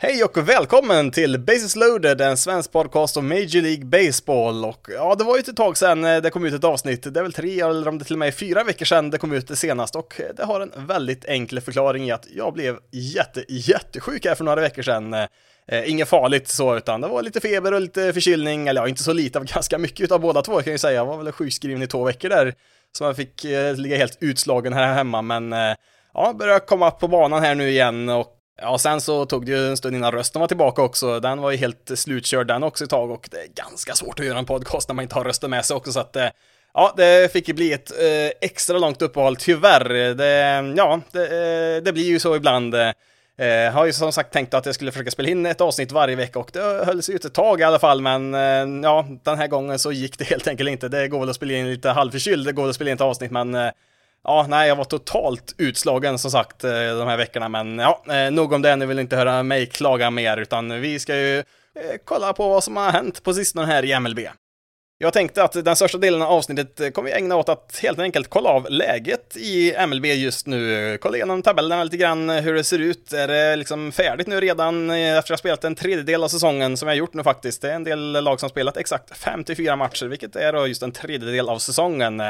Hej och välkommen till Bases loaded, en svensk podcast om Major League Baseball. Och ja, det var ju ett tag sedan eh, det kom ut ett avsnitt. Det är väl tre eller om det till och med är fyra veckor sedan det kom ut det senast. Och eh, det har en väldigt enkel förklaring i att jag blev jätte, jättesjuk här för några veckor sedan. Eh, inget farligt så, utan det var lite feber och lite förkylning, eller ja, inte så lite, av ganska mycket av båda två kan jag ju säga. Jag var väl sjukskriven i två veckor där, så jag fick eh, ligga helt utslagen här hemma, men eh, ja, börjar komma på banan här nu igen och Ja, sen så tog det ju en stund innan rösten var tillbaka också. Den var ju helt slutkörd den också ett tag och det är ganska svårt att göra en podcast när man inte har rösten med sig också så att eh, Ja, det fick ju bli ett eh, extra långt uppehåll, tyvärr. Det, ja, det, eh, det blir ju så ibland. Eh, har ju som sagt tänkt att jag skulle försöka spela in ett avsnitt varje vecka och det höll sig ut ett tag i alla fall, men eh, ja, den här gången så gick det helt enkelt inte. Det går väl att spela in lite halvförkyld, det går väl att spela in ett avsnitt, men eh, Ja, nej, jag var totalt utslagen som sagt eh, de här veckorna, men ja, eh, nog om det, ni vill inte höra mig klaga mer, utan vi ska ju eh, kolla på vad som har hänt på sistone här i MLB. Jag tänkte att den största delen av avsnittet kommer vi ägna åt att helt enkelt kolla av läget i MLB just nu. Kolla igenom tabellerna lite grann, hur det ser ut. Är det liksom färdigt nu redan efter att ha spelat en tredjedel av säsongen som jag har gjort nu faktiskt? Det är en del lag som spelat exakt 54 matcher, vilket är då just en tredjedel av säsongen.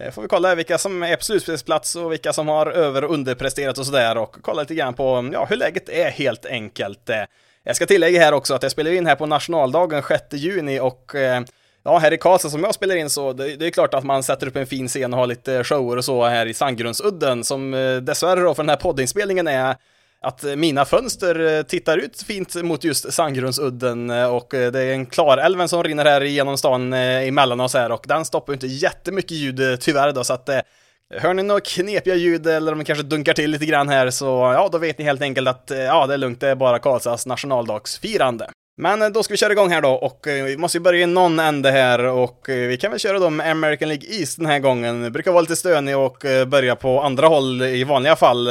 Eh, får vi kolla vilka som är på slutspelsplats och vilka som har över och underpresterat och sådär och kolla lite grann på ja, hur läget är helt enkelt. Eh, jag ska tillägga här också att jag spelar in här på nationaldagen 6 juni och eh, ja, här i Karlstad som jag spelar in så det, det, är klart att man sätter upp en fin scen och har lite shower och så här i Sandgrundsudden som dessvärre då för den här poddinspelningen är att mina fönster eh, tittar ut fint mot just Sandgrundsudden eh, och eh, det är en Klarälven som rinner här genom stan emellan oss här och den stoppar inte jättemycket ljud tyvärr då så att Hör ni några knepiga ljud eller om det kanske dunkar till lite grann här så ja, då vet ni helt enkelt att ja, det är lugnt, det är bara Karlstads nationaldagsfirande. Men eh, då ska vi köra igång här då och eh, vi måste ju börja i någon ände här och eh, vi kan väl köra då med American League East den här gången. Det brukar vara lite stönig och börja på andra håll i vanliga fall.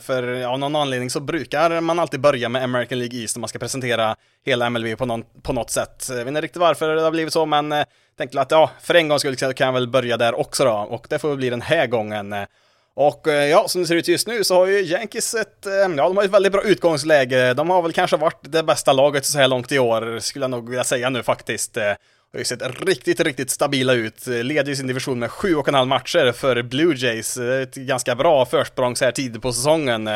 För av någon anledning så brukar man alltid börja med American League East när man ska presentera hela MLB på, någon, på något sätt. Jag vet inte riktigt varför det har blivit så men tänkte att ja, för en gång skulle kan jag väl börja där också då och det får väl bli den här gången. Och eh, ja, som det ser ut just nu så har ju Yankees ett, eh, ja, de har ett väldigt bra utgångsläge. De har väl kanske varit det bästa laget så här långt i år, skulle jag nog vilja säga nu faktiskt. De har ju sett riktigt, riktigt stabila ut. Leder ju sin division med sju och en halv matcher för Blue Jays. Ett ganska bra försprång så här tidigt på säsongen.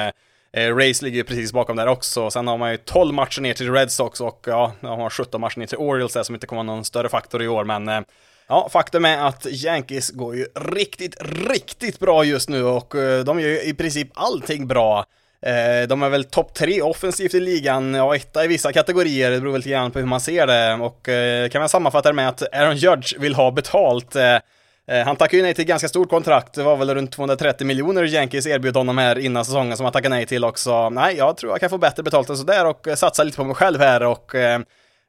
Rays ligger ju precis bakom där också. Sen har man ju 12 matcher ner till Red Sox och ja, de har 17 matcher ner till Orioles där som inte kommer vara någon större faktor i år, men Ja, faktum är att Yankees går ju riktigt, riktigt bra just nu och eh, de gör ju i princip allting bra. Eh, de är väl topp tre offensivt i ligan, ja etta i vissa kategorier, det beror väl lite grann på hur man ser det. Och eh, kan man sammanfatta det med att Aaron Judge vill ha betalt. Han tackade ju nej till ett ganska stort kontrakt, det var väl runt 230 miljoner Yankees erbjöd honom här innan säsongen som han tackade nej till också. Nej, jag tror jag kan få bättre betalt än sådär och satsa lite på mig själv här och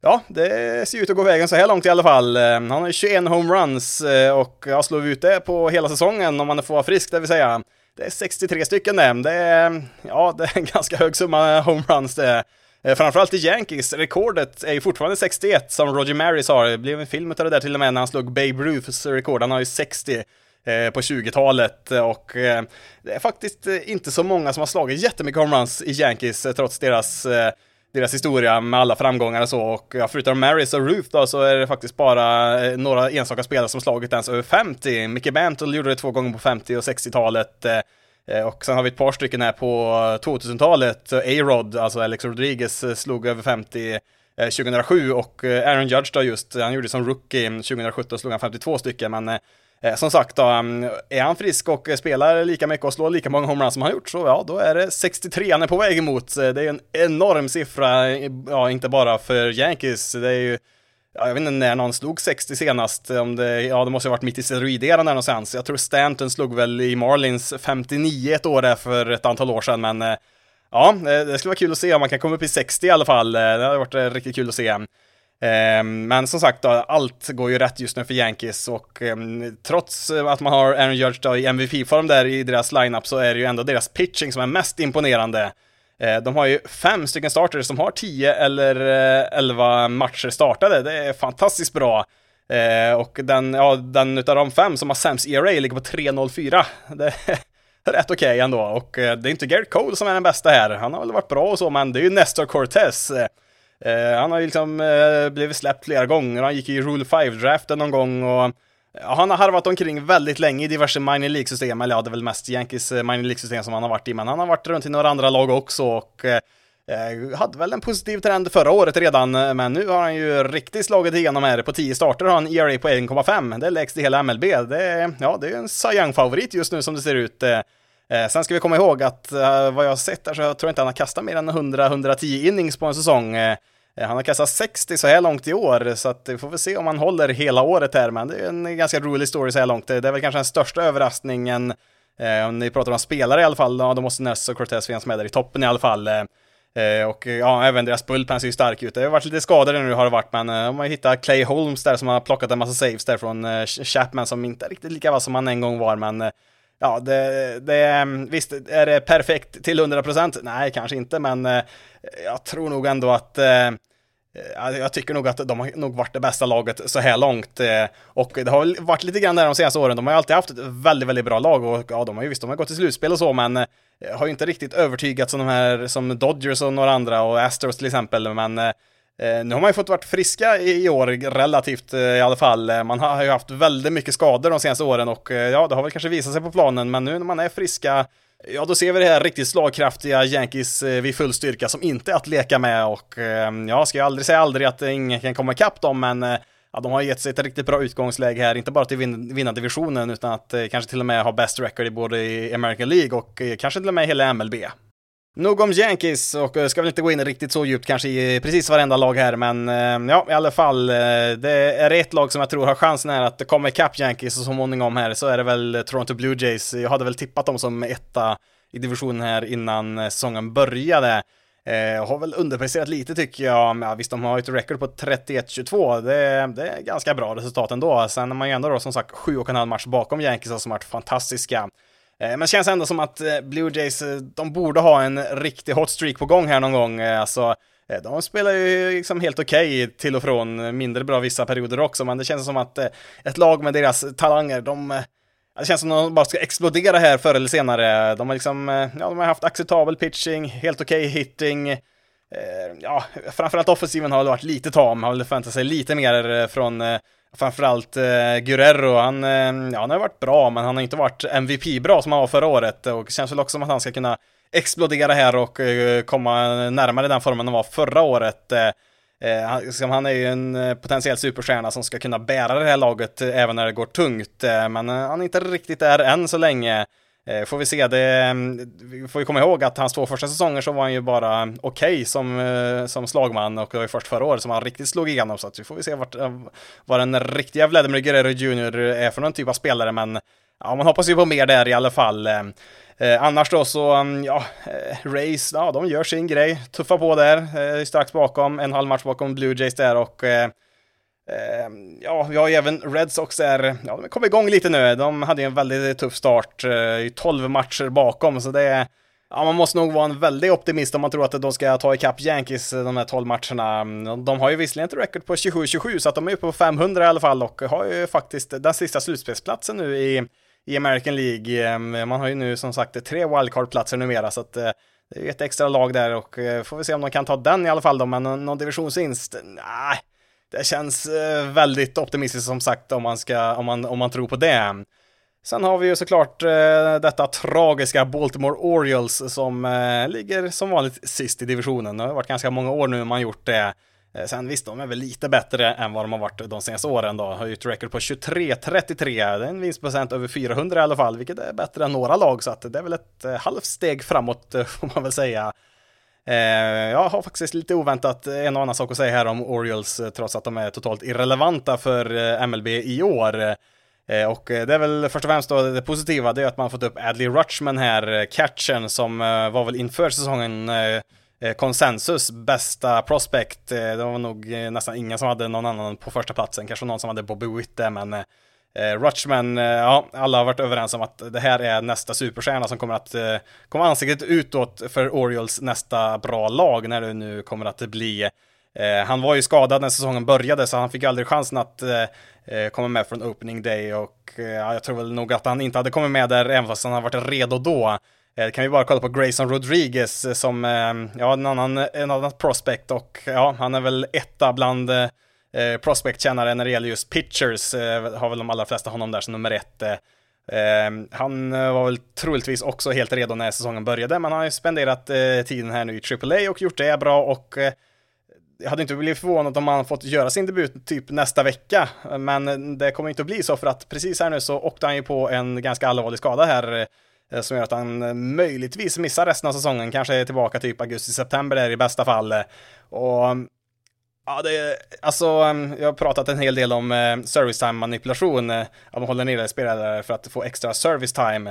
Ja, det ser ut att gå vägen så här långt i alla fall. Eh, han har 21 homeruns eh, och ja, slår vi ut det på hela säsongen om man får vara frisk, det vill säga. Det är 63 stycken det. Det är, ja, det är en ganska hög summa homeruns det. Eh, framförallt i Yankees, rekordet är ju fortfarande 61 som Roger Maris har. Det blev en film av det där till och med när han slog Babe Ruths rekord. Han har ju 60 på 20-talet och det är faktiskt inte så många som har slagit jättemycket homeruns i Yankees trots deras deras historia med alla framgångar och så. Och ja, förutom Mary's och Ruth då så är det faktiskt bara eh, några enstaka spelare som slagit ens över 50. Mickey Bantle gjorde det två gånger på 50 och 60-talet. Eh, eh, och sen har vi ett par stycken här på 2000-talet. A-Rod, alltså Alex Rodriguez, slog över 50 2007 och Aaron Judge då just, han gjorde som rookie 2017 slog han 52 stycken men Eh, som sagt då, mm, är han frisk och spelar lika mycket och slår lika många homeruns som han gjort så ja, då är det 63 han är på väg emot. Eh, det är en enorm siffra, ja, inte bara för Yankees, det är ju Ja, jag vet inte när någon slog 60 senast, om det, ja det måste ha varit mitt i steroideran där någonstans. Jag tror Stanton slog väl i Marlins 59 ett år där för ett antal år sedan, men eh, ja, det skulle vara kul att se om man kan komma upp i 60 i alla fall. Det hade varit riktigt kul att se. Ehm, men som sagt, allt går ju rätt just nu för Yankees och ehm, trots att man har Aaron Judge i MVP-form där i deras lineup så är det ju ändå deras pitching som är mest imponerande. Ehm, de har ju fem stycken starters som har 10 eller eh, 11 matcher startade. Det är fantastiskt bra. Och den, ja, den utav de fem som har sämst ERA ligger på 3.04. Det, är rätt okej okay ändå. Och eh, det är inte Garrett Cole som är den bästa här. Han har väl varit bra och så, men det är ju Nestor Cortez. Eh, han har ju liksom eh, blivit släppt flera gånger. Han gick i Rule 5-draften någon gång och Ja, han har harvat omkring väldigt länge i diverse minor League-system, eller ja, det är väl mest Yankees eh, minor League-system som han har varit i, men han har varit runt i några andra lag också och Eh, hade väl en positiv trend förra året redan, men nu har han ju riktigt slagit igenom här. På 10 starter har han ERA på 1,5. Det är lägst i hela MLB. Det är, ja, det är en Cy Young-favorit just nu som det ser ut. Eh, sen ska vi komma ihåg att eh, vad jag har sett där så jag tror inte han har kastat mer än 100-110 innings på en säsong. Eh, han har kastat 60 så här långt i år, så att vi får väl se om han håller hela året här, men det är en ganska rolig story så här långt. Det är väl kanske den största överraskningen eh, om ni pratar om spelare i alla fall, ja, då måste Ness och Cortez finnas med där i toppen i alla fall. Eh, eh och ja, även deras bullpen ser ju stark ut. Det har varit lite skadade nu har det varit, men eh, de har hittat Clay Holmes där som har plockat en massa saves där från eh, Chapman som inte är riktigt lika vass som han en gång var, men eh, ja, det, det, mm, visst, är det perfekt till 100%? Nej, kanske inte, men eh, jag tror nog ändå att eh, jag tycker nog att de har nog varit det bästa laget så här långt. Eh, och det har varit lite grann där de senaste åren. De har ju alltid haft ett väldigt, väldigt bra lag och ja, de har ju visst, de har gått till slutspel och så, men har ju inte riktigt övertygat som de här, som Dodgers och några andra och Astros till exempel, men Eh, nu har man ju fått varit friska i, år relativt eh, i alla fall. Eh, man har ju haft väldigt mycket skador de senaste åren och ja, det har väl kanske visat sig på planen, men nu när man är friska Ja, då ser vi det här riktigt slagkraftiga Yankees vid full styrka som inte är att leka med och ja, ska jag aldrig säga aldrig att ingen kan komma ikapp dem, men ja, de har gett sig ett riktigt bra utgångsläge här, inte bara till vin vinna divisionen utan att kanske till och med ha bäst record i både i American League och kanske till och med hela MLB. Nog om Yankees och eh, ska väl inte gå in riktigt så djupt kanske i eh, precis varenda lag här, men eh, ja, i alla fall, det är ett lag som jag tror har chansen här att komma ikapp Yankees och så småningom här så är det väl Toronto Blue Jays. Jag hade väl tippat dem som etta i divisionen här innan säsongen började. Eh, har väl underpresterat lite tycker jag. Ja, visst, de har ett record på 31-22. Det, det, är ganska bra resultat ändå. Sen är man ju ändå då som sagt sju och en halv match bakom Yankees som varit fantastiska. Eh, men det känns ändå som att eh, Blue Jays, eh, de borde ha en riktig hot streak på gång här någon gång. Alltså, de spelar ju liksom helt okej okay till och från, mindre bra vissa perioder också, men det känns som att ett lag med deras talanger, de det känns som att de bara ska explodera här förr eller senare. De har liksom, ja, de har haft acceptabel pitching, helt okej okay hitting. Eh, ja, framförallt offensiven har varit lite tam, har väl förväntat sig lite mer från eh, framförallt eh, Guerrero. Han, eh, ja, han har varit bra, men han har inte varit MVP-bra som han var förra året och det känns väl också som att han ska kunna explodera här och eh, komma närmare den formen han var förra året. Eh, eh liksom, han är ju en eh, potentiell superstjärna som ska kunna bära det här laget eh, även när det går tungt, eh, men han är inte riktigt där än så länge. Eh, får vi se, det, eh, vi får ju komma ihåg att hans två första säsonger så var han ju bara okej okay som, eh, som slagman och det var ju först förra året som han riktigt slog igenom. Så att vi får vi se vart, vad den riktiga Vladimir Guerrero Jr är för någon typ av spelare men ja, man hoppas ju på mer där i alla fall. Eh, annars då så, mm, ja, eh, Race, ja, de gör sin grej, tuffa på där, eh, strax bakom, en halv match bakom Blue Jays där och Ehm, ja, vi har ju även Red Sox där, ja, de kom igång lite nu, de hade ju en väldigt tuff start, eh, 12 matcher bakom, så det är Ja, man måste nog vara en väldig optimist om man tror att de ska ta ikapp Yankees eh, de här 12 matcherna. Mm, de har ju visserligen ett record på 27-27, så att de är uppe på 500 i alla fall och har ju faktiskt den sista slutspelsplatsen nu i i American League. Ehm, man har ju nu som sagt tre wildcard-platser numera, så att eh, det är ett extra lag där och eh, får vi se om de kan ta den i alla fall då, men någon divisionsvinst? Nej, det känns eh, väldigt optimistiskt som sagt om man ska, om man, om man tror på det. Sen har vi ju såklart eh, detta tragiska Baltimore Orioles som eh, ligger som vanligt sist i divisionen. Det har varit ganska många år nu man gjort det. Eh, sen visst, de är väl lite bättre än vad de har varit de senaste åren då. Har ju ett record på 23-33. Det är en vinstprocent över 400 i alla fall, vilket är bättre än några lag, så att det är väl ett eh, halvt steg framåt eh, får man väl säga. Eh, jag har faktiskt lite oväntat en och annan sak att säga här om Orioles, eh, trots att de är totalt irrelevanta för eh, MLB i år. Och det är väl först och främst då det positiva, det är att man fått upp Adley Rutschman här, catchen, som var väl inför säsongen konsensus bästa prospect. Det var nog nästan ingen som hade någon annan på första platsen, kanske någon som hade Bobby Witt där, men eh, Rutschman, eh, ja, alla har varit överens om att det här är nästa superstjärna som kommer att eh, komma ansiktet utåt för Orioles nästa bra lag när det nu kommer att bli. Eh, han var ju skadad när säsongen började så han fick aldrig chansen att eh, eh, komma med från opening day. Och eh, jag tror väl nog att han inte hade kommit med där även fast han hade varit redo då. Eh, kan vi bara kolla på Grayson Rodriguez som, ja, en annan, en annan prospect. Och ja, han är väl etta bland eh, prospect-kännare när det gäller just pitchers, eh, har väl de allra flesta honom där som nummer ett. Eh, ehm, han eh, var väl troligtvis också helt redo när säsongen började, men han har ju spenderat eh, tiden här nu i AAA och gjort det bra och eh, jag hade inte blivit förvånad om han fått göra sin debut typ nästa vecka, men det kommer inte att bli så för att precis här nu så åkte han ju på en ganska allvarlig skada här som gör att han möjligtvis missar resten av säsongen, kanske är tillbaka typ augusti-september där i bästa fall. Och Ja, det är, alltså, jag har pratat en hel del om eh, service time manipulation, eh, att man håller nere spelare för att få extra service time.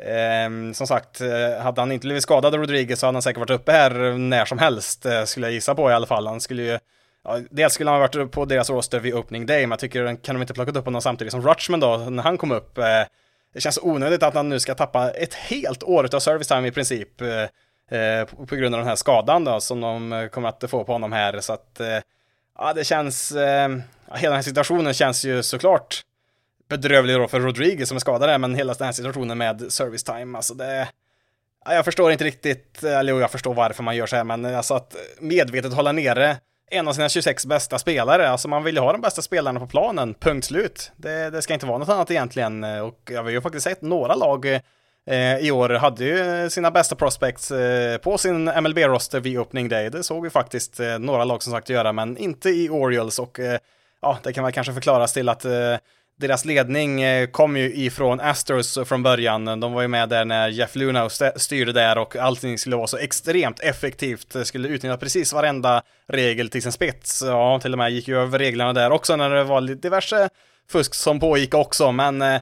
Eh, som sagt, eh, hade han inte blivit skadad av Rodriguez så hade han säkert varit uppe här när som helst, eh, skulle jag gissa på i alla fall. Han skulle ju, ja, dels skulle han ha varit på deras roster vid opening day, men jag tycker, eh, kan de inte plockat upp honom samtidigt som Rutschman då, när han kom upp? Det känns onödigt att han nu ska tappa ett helt år av service time i princip. Eh, på grund av den här skadan då som de eh, kommer att få på honom här. Så att, eh, ja, det känns, eh, hela den här situationen känns ju såklart bedrövlig då för Rodriguez som är skadad här, men hela den här situationen med service time, alltså det, ja, jag förstår inte riktigt, eh, eller jag förstår varför man gör så här, men eh, alltså att medvetet hålla nere en av sina 26 bästa spelare, alltså man vill ju ha de bästa spelarna på planen, punkt slut. Det, det ska inte vara något annat egentligen, och jag har ju faktiskt sett några lag Eh, i år hade ju sina bästa prospects eh, på sin MLB-roster vid opening day. Det såg vi faktiskt eh, några lag som sagt göra, men inte i Orioles och ja, det kan väl kanske förklaras till att deras ledning kom ju ifrån Astros från början. De var ju med där när Jeff Luna styrde där och allting skulle vara så extremt effektivt. Skulle utnyttja precis varenda regel till sin spets. Ja, till och med gick ju över reglerna där också när det var diverse fusk som pågick också, men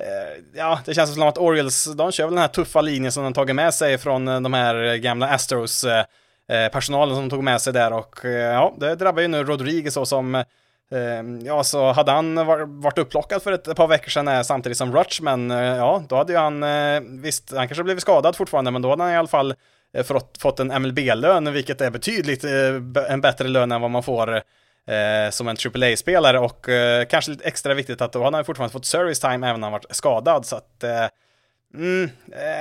Eh, ja, det känns som att Orioles, de kör väl den här tuffa linjen som de tagit med sig från eh, de här gamla Astros-personalen eh, som de tog med sig där och ja, det drabbar ju nu Rodriguez så som Ja, så hade han varit upplockad för ett par veckor sedan samtidigt som Rutschman, ja, då hade ju han, visst, han kanske blivit skadad fortfarande, men då hade han i alla fall fått en MLB-lön, vilket är betydligt en bättre lön än vad man får eh, som en AAA-spelare och eh, kanske lite extra viktigt att då han har fortfarande fått service time även när han varit skadad så att eh, Mm,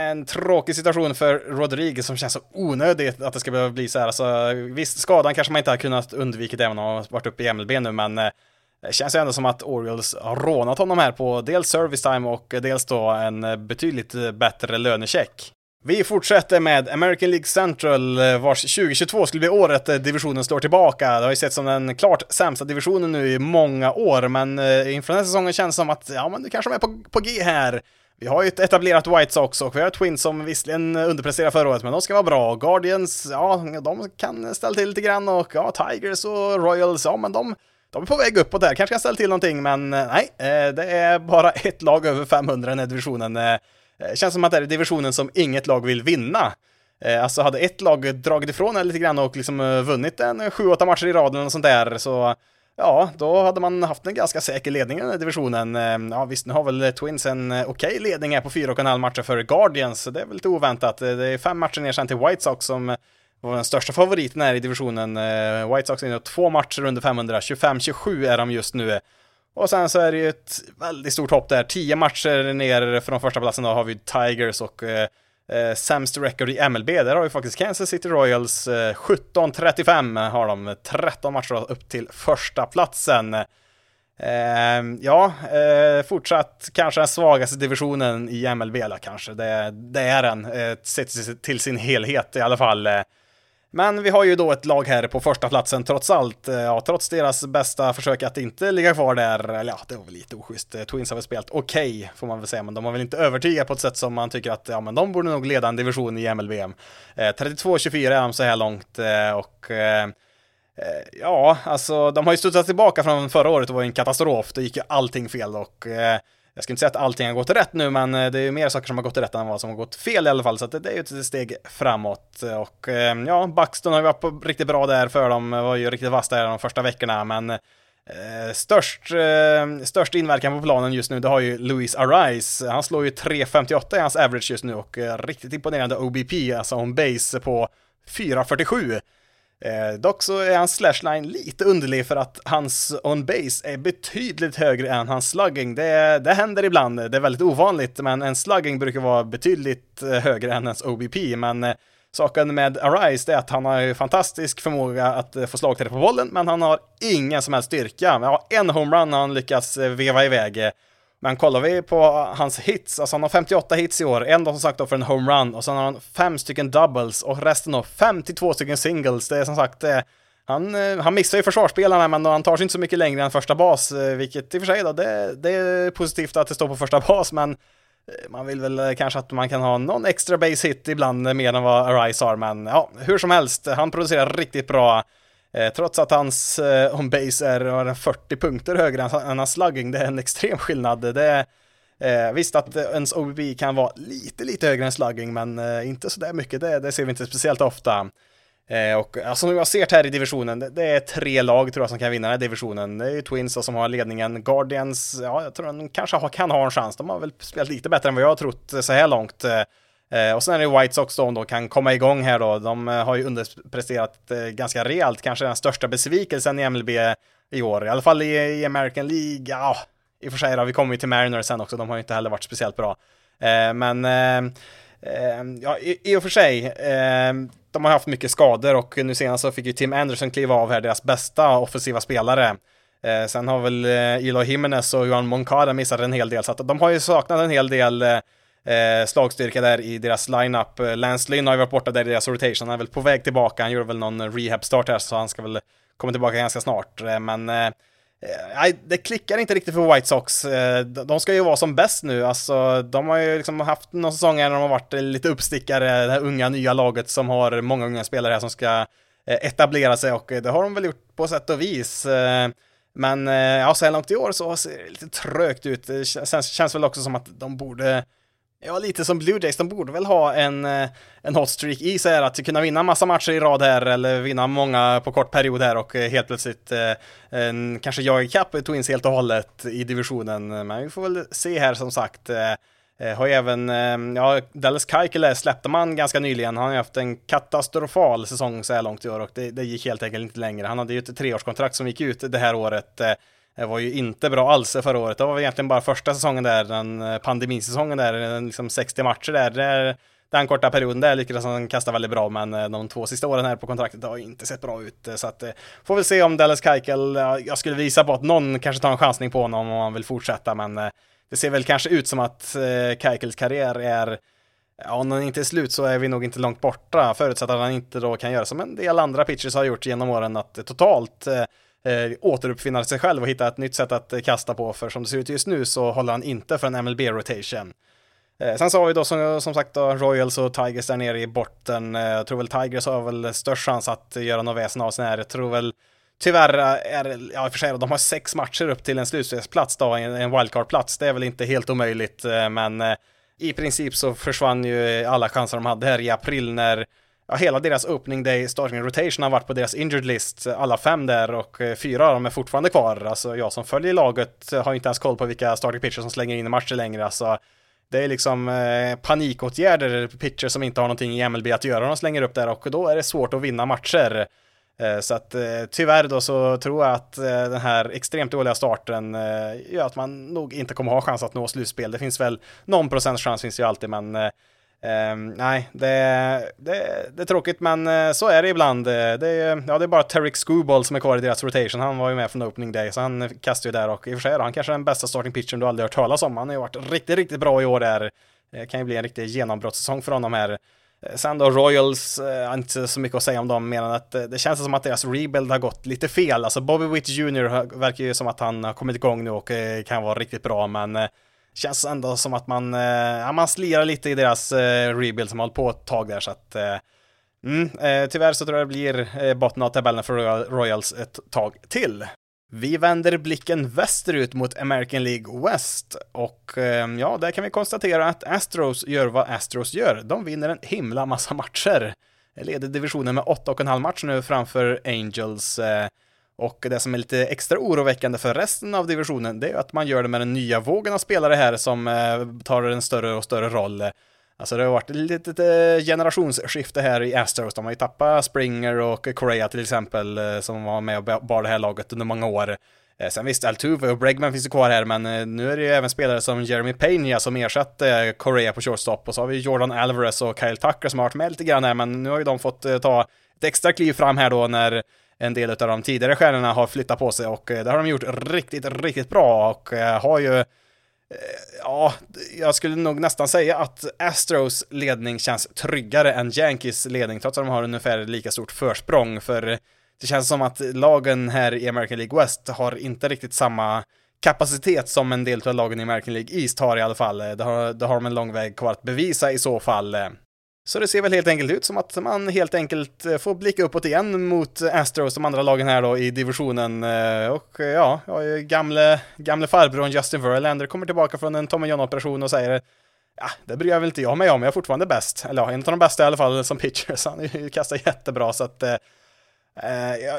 en tråkig situation för Rodriguez som känns så onödigt att det ska behöva bli så här. Alltså, visst, skadan kanske man inte har kunnat undvika även om han varit uppe i MLB nu, men eh, det känns ju ändå som att Orioles har rånat honom här på dels service time och eh, dels då en eh, betydligt eh, bättre lönecheck. Vi fortsätter med American League Central, eh, vars 2022 skulle bli året eh, divisionen står tillbaka. Det har ju sett som den klart sämsta divisionen nu i många år, men eh, inför den här säsongen känns det som att, ja men du kanske är på, på G här. Vi har ju ett etablerat White Sox och vi har Twins som visserligen underpresterade förra året, men de ska vara bra. Guardians, ja, de kan ställa till lite grann och ja, Tigers och Royals, ja men de, de är på väg uppåt där, kanske kan ställa till någonting, men nej, det är bara ett lag över 500 i den här divisionen. Eh, känns som att det är divisionen som inget lag vill vinna. Eh, alltså hade ett lag dragit ifrån det lite grann och liksom eh, vunnit en 7-8 matcher i raden och sånt där så Ja, då hade man haft en ganska säker ledning i den här divisionen. Ja visst, nu har väl Twins en okej okay ledning här på 4,5 matcher för Guardians, så det är väl lite oväntat. Det är fem matcher ner sen till White Sox som var den största favoriten här i divisionen. White Sox är två matcher under 500, 25-27 är de just nu. Och sen så är det ju ett väldigt stort hopp där. Tio matcher ner från första platsen då har vi Tigers och eh, eh sämst record i MLB. Där har vi faktiskt Kansas City Royals. Eh, 17-35 har de. 13 matcher upp till första platsen. Eh, ja, eh, fortsatt kanske den svagaste divisionen i MLB, eller kanske det, det är den, eh, sett till sin helhet i alla fall. Men vi har ju då ett lag här på första platsen trots allt. Eh, ja, trots deras bästa försök att inte ligga kvar där. Eller ja, det var väl lite oschysst. Eh, Twins har väl spelat okej, okay, får man väl säga, men de har väl inte övertygat på ett sätt som man tycker att, ja, men de borde nog leda en division i MLBM. Eh, 32-24 är de så här långt eh, och eh, eh, Ja, alltså de har ju studsat tillbaka från förra året och var en katastrof. Det gick ju allting fel och jag ska inte säga att allting har gått rätt nu, men eh, det är ju mer saker som har gått rätt än vad som har gått fel i alla fall, så det är ju ett steg framåt. Och eh, ja, Buxton har ju varit riktigt bra där för dem, var ju riktigt vass där de första veckorna, men eh, störst, eh, störst inverkan på planen just nu, det har ju Luis Arise. Han slår ju 3.58 i hans average just nu och eh, riktigt imponerande OBP, alltså on base på 4.47. Eh, dock så är hans slashline lite underlig för att hans on base är betydligt högre än hans slugging. Det, det händer ibland, det är väldigt ovanligt, men en slugging brukar vara betydligt eh, högre än ens OBP. Men eh, saken med Arise är att han har ju fantastisk förmåga att eh, få slagträff på bollen, men han har ingen som helst styrka. Ja, en homerun har han lyckats eh, veva iväg. Eh, men kollar vi på hans hits, alltså han har 58 hits i år, en då som sagt då för en homerun och sen har han fem stycken doubles och resten då 52 stycken singles. Det är som sagt, eh, han, eh, han missar ju försvarsspelarna men han tar sig inte så mycket längre än första bas, eh, vilket i och för sig då, det, det är positivt att det står på första bas, men eh, man vill väl eh, kanske att man kan ha någon extra base hit ibland eh, mer än vad Arise har, men ja, hur som helst, han producerar riktigt bra Eh, trots att hans eh, on-base är 40 punkter högre än hans slugging, det är en extrem skillnad. Det är, eh, visst att ens OBB kan vara lite, lite högre än slugging, men eh, inte så där mycket, det, det ser vi inte speciellt ofta. Eh, och alltså, som jag ser här i divisionen, det, det, är tre lag tror jag som kan vinna den här divisionen. Det är ju Twins som har ledningen, Guardians, ja, jag tror de kanske har, kan ha en chans. De har väl spelat lite bättre än vad jag har trott så här långt. Eh, Eh, och sen är det White Sox då, de kan komma igång här då. De eh, har ju underpresterat eh, ganska rejält, kanske den största besvikelsen i MLB i år. I alla fall i, i American League, ja, i och för sig då, vi kommer ju till Mariners sen också, de har ju inte heller varit speciellt bra. Eh, men, eh, eh, ja, i, i, och för sig, eh, de har haft mycket skador och nu senast så fick ju Tim Anderson kliva av här, deras bästa offensiva spelare. Eh, sen har väl Eloy Jimenez och Johan Moncada missat en hel del, så att de har ju saknat en hel del eh, Eh, slagstyrka där i deras lineup. Eh, Lance Lynn har ju varit borta där i deras rotation, han är väl på väg tillbaka, han gör väl någon rehab-start här så han ska väl komma tillbaka ganska snart. Eh, men eh, Nej, det klickar inte riktigt för White Sox. De ska ju vara som bäst nu, alltså de har ju liksom haft några säsonger när de har varit lite uppstickare, det här unga nya laget som har många unga spelare här som ska etablera sig och det har de väl gjort på sätt och vis. Men ja, så här långt i år så ser det lite trögt ut. Det känns, känns väl också som att de borde Ja, lite som Blue Jays, de borde väl ha en, eh, en hot streak i sig att kunna vinna massa matcher i rad här eller vinna många på kort period här och eh, helt plötsligt eh, en, kanske jaga ikapp Twins helt och hållet i divisionen. Men vi får väl se här som sagt. Eh, eh har ju även, eh, ja, Dallas Keuchele släppte man ganska nyligen. Han har ju haft en katastrofal säsong så här långt i år och det, det gick helt enkelt inte längre. Han hade ju ett treårskontrakt som gick ut det här året. Det var ju inte bra alls förra året. Det var egentligen bara första säsongen där, den eh, pandemisäsongen där, eh, liksom 60 matcher där. där den korta perioden där lyckades han kasta väldigt bra, men eh, de två sista åren här på kontraktet har inte sett bra ut. Så att, får vi se om Dallas Keuchel, jag skulle visa på att någon kanske tar en chansning på honom om han vill fortsätta, men det ser väl kanske ut som att Keuchels karriär är Ja, om den inte är slut så är vi nog inte långt borta, förutsatt att han inte då kan göra som en del andra pitchers har gjort genom åren, att totalt eh, återuppfinna sig själv och hitta ett nytt sätt att kasta på, för som det ser ut just nu så håller han inte för en MLB-rotation. Eh, sen så har vi då som, som sagt då Royals och Tigers där nere i botten. Eh, jag tror väl Tigers har väl störst chans att göra något väsen av sig här. Jag tror väl Tyvärr eh, är, ja i och för sig, de har sex matcher upp till en slutspelsplats då, en, en wildcard-plats. Det är väl inte helt omöjligt, eh, men eh, i princip så försvann ju alla chanser de hade här i april när ja, hela deras opening day starting rotation har varit på deras injured list, alla fem där och eh, fyra av dem är fortfarande kvar. Alltså jag som följer laget har inte ens koll på vilka starting pitchers som slänger in i matcher längre. Alltså det är liksom eh, panikåtgärder, pitcher som inte har någonting i MLB att göra, de slänger upp där och då är det svårt att vinna matcher. Eh, så att eh, tyvärr då så tror jag att eh, den här extremt dåliga starten eh, gör att man nog inte kommer ha chans att nå slutspel. Det finns väl någon procents chans finns ju alltid men Um, nej, det, det, det, är tråkigt men uh, så är det ibland. Eh, det är, ja, det är bara Tarek Skubal som är kvar i deras rotation. Han var ju med från opening day så han kastar ju där och i och för sig är han kanske den bästa starting pitchen du aldrig hört talas om. Han har ju varit riktigt, riktigt bra i år där. Det kan ju bli en riktig genombrottssäsong för honom här. Sen då Royals, eh, inte så mycket att säga om dem mer än att det känns som att deras rebuild har gått lite fel. Alltså Bobby Witt Jr verkar ju som att han har kommit igång nu och kan vara riktigt bra men känns ändå som att man, eh, ja, man slirar lite i deras eh, rebuild som har hållit på ett tag där så att eh, mm, eh, tyvärr så tror jag det blir eh, botten av tabellen för Royals ett tag till. Vi vänder blicken västerut mot American League West och eh, ja, där kan vi konstatera att Astros gör vad Astros gör. De vinner en himla massa matcher. Leder divisionen med 8,5 matcher nu framför Angels. Eh, och det som är lite extra oroväckande för resten av divisionen, det är att man gör det med den nya vågen av spelare här som eh, tar en större och större roll. Alltså det har varit ett litet eh, generationsskifte här i Astros. De har ju tappat Springer och Correa till exempel, eh, som var med och bar det här laget under många år. Sen visst, Altuve och Bregman finns ju kvar här, men nu är det ju även spelare som Jeremy Pena som ersatte Correa på shortstop. Och så har vi Jordan Alvarez och Kyle Tucker som har varit med lite grann här, men nu har ju de fått ta ett extra kliv fram här då när en del av de tidigare stjärnorna har flyttat på sig och eh, det har de gjort riktigt, riktigt bra och eh, har ju eh, ja, jag skulle nog nästan säga att Astros ledning känns tryggare än Yankees ledning, trots att de har ungefär lika stort försprång. För det känns som att lagen här i American League West har inte riktigt samma kapacitet som en del av lagen i American League East har i alla fall. Det har, det har de en lång väg kvar att bevisa i så fall. Så det ser väl helt enkelt ut som att man helt enkelt eh, får blicka uppåt igen mot eh, Astros, de andra lagen här då i divisionen. Eh, och ja, gamle, gamle farbrorn Justin Verlander kommer tillbaka från en Tommy John-operation och säger Ja, det bryr jag väl inte jag mig om, jag är fortfarande bäst. Eller ja, en av de bästa i alla fall som pitcher, så han kastar jättebra så att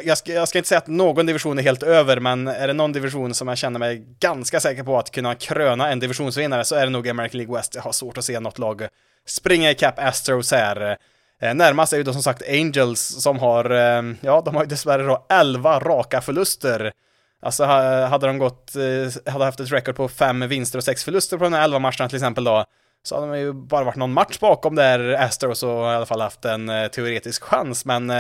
jag, ska, jag ska inte säga att någon division är helt över, men är det någon division som jag känner mig ganska säker på att kunna kröna en divisionsvinnare så är det nog American League West. Jag har svårt att se något lag springa ikapp Astros här. Eh, Närmast är ju då som sagt Angels som har, eh, ja, de har ju dessvärre då 11 raka förluster. Alltså hade de gått, eh, hade haft ett record på fem vinster och sex förluster på de här 11 matcherna till exempel då, så hade de ju bara varit någon match bakom där Astros och i alla fall haft en teoretisk chans, men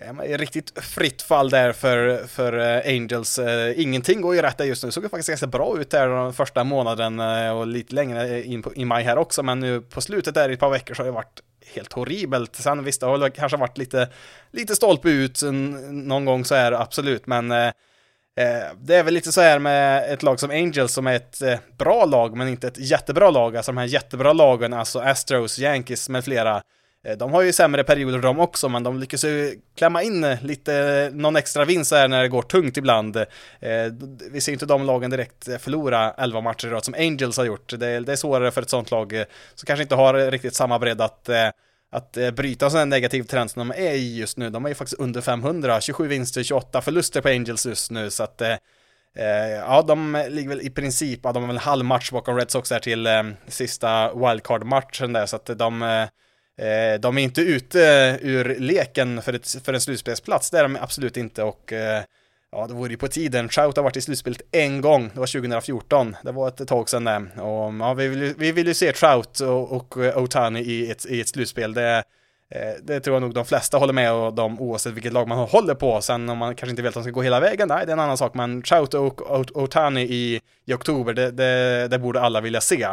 Eh, riktigt fritt fall där för, för eh, Angels. Eh, ingenting går ju rätt där just nu. Det såg ju faktiskt ganska bra ut där den första månaden och lite längre in på, i maj här också, men nu på slutet där i ett par veckor så har det varit helt horribelt. Sen visst, det har kanske varit lite, lite stolpe ut någon gång så är absolut, men eh, det är väl lite så här med ett lag som Angels som är ett bra lag, men inte ett jättebra lag. Alltså de här jättebra lagen, alltså Astros, Yankees med flera, Eh, de har ju sämre perioder de också, men de lyckas ju klämma in lite, någon extra vinst här när det går tungt ibland. Eh, vi ser inte de lagen direkt förlora 11 matcher i rad som Angels har gjort. Det är, svårare för ett sånt lag eh, som kanske inte har riktigt samma bredd att att bryta en sån här negativ trend som de är i just nu. De är ju faktiskt under 500, 27 vinster, 28 förluster på Angels just nu, så att ja, de ligger väl i princip, ja, de har väl en halv match bakom Red Sox här till sista wildcard-matchen där, så att de Eh, de är inte ute eh, ur leken för, ett, för en slutspelsplats, det är de absolut inte och eh, ja, det vore ju på tiden. Trout har varit i slutspelet en gång, det var 2014, det var ett tag sedan det. Och ja, vi vill, vi vill ju se Trout och, och eh, Otani i ett, i ett slutspel, det, eh, det tror jag nog de flesta håller med om oavsett vilket lag man håller på. Sen om man kanske inte vill att de ska gå hela vägen, nej, det är en annan sak. Men Trout och Otani i, i oktober, det, det, det borde alla vilja se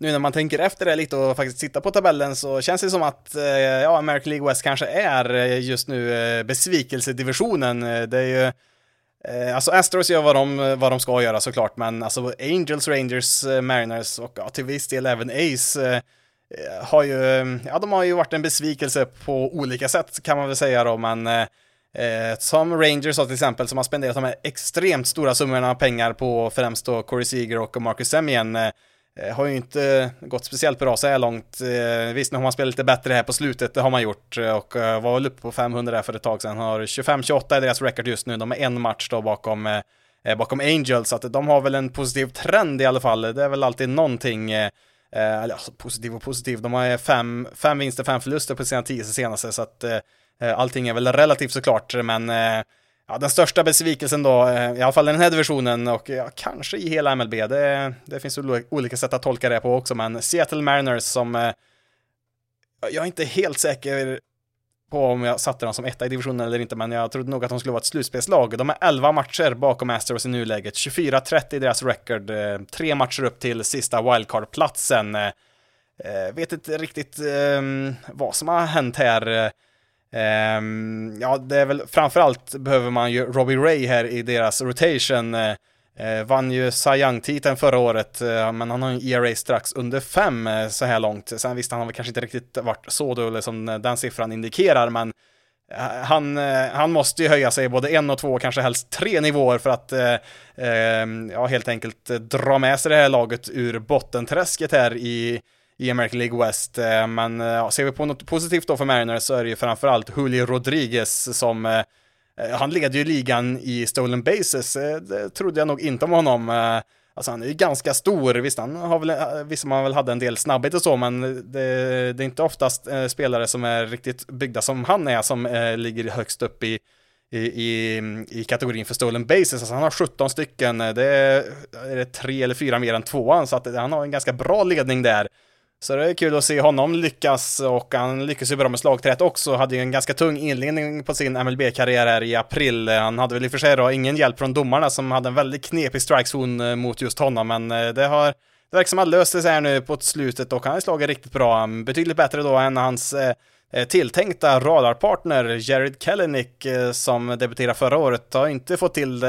nu när man tänker efter det lite och faktiskt tittar på tabellen så känns det som att eh, ja, American League West kanske är eh, just nu eh, besvikelsedivisionen. Eh, det är ju eh, Alltså Astros gör vad de, vad de ska göra såklart, men alltså Angels, Rangers, Mariners och ja, till viss del även Ace har ju, ja de har ju varit en besvikelse på olika sätt kan man väl säga då, men eh, som Rangers till exempel, som har spenderat de här extremt stora summorna pengar på främst då Corey Seager och Marcus Semien, Eh, Eh, har ju inte gått speciellt bra så här långt. Eh, visst, nu har man spelat lite bättre här på slutet, det har man gjort eh, och var väl uppe på 500 där för ett tag sedan. Har 25-28 i deras record just nu, de är en match då bakom, bakom Angels, så att de har väl en positiv trend i alla fall. Det är väl alltid någonting, eller alltså positiv och positiv, de har fem, fem vinster, fem förluster på sina tio senaste, så att allting är väl relativt såklart, men Ja, den största besvikelsen då, eh, i alla fall i den här divisionen och ja, kanske i hela MLB, det, det finns olika sätt att tolka det på också, men Seattle Mariners som eh, jag är inte helt säker på om jag satte dem som etta i divisionen eller inte, men jag trodde nog att de skulle vara ett slutspelslag. De har 11 matcher bakom Astros i nuläget, 24-30 i deras record, eh, tre matcher upp till sista wildcard-platsen. Eh, vet inte riktigt ehm, vad som har hänt här. Um, ja, det är väl framförallt behöver man ju Robbie Ray här i deras rotation. Uh, vann ju Cy Young-titeln förra året, uh, men han har en ERA strax under fem uh, så här långt. Sen visst, han har väl kanske inte riktigt varit så dålig som den siffran indikerar, men han, han måste ju höja sig både en och två, kanske helst tre nivåer för att ehm, ja, helt enkelt dra med sig det här laget ur bottenträsket här i i American League West. Eh, men ja, ser vi på något positivt då för Mariners så är det ju framförallt Julio Rodriguez som eh, han leder ju ligan i stolen bases, det trodde jag nog inte om honom. Alltså han är ju ganska stor, visst han har väl, visst man väl hade en del snabbhet och så, men det, det är inte oftast spelare som är riktigt byggda som han är som ligger högst upp i, i, i, i kategorin för stolen bases. Alltså han har 17 stycken, det är, är det tre eller fyra mer än tvåan, så att han har en ganska bra ledning där. Så det är kul att se honom lyckas och han lyckas ju bra med slagträet också. Hade ju en ganska tung inledning på sin MLB-karriär här i april. Han hade väl i och för sig då ingen hjälp från domarna som hade en väldigt knepig strikezon eh, mot just honom, men eh, det har det verkar som att han löste sig här nu på slutet och han har slagit riktigt bra. Mm, betydligt bättre då än hans eh, tilltänkta radarpartner Jared Kellenick som debuterade förra året. Har inte fått till det,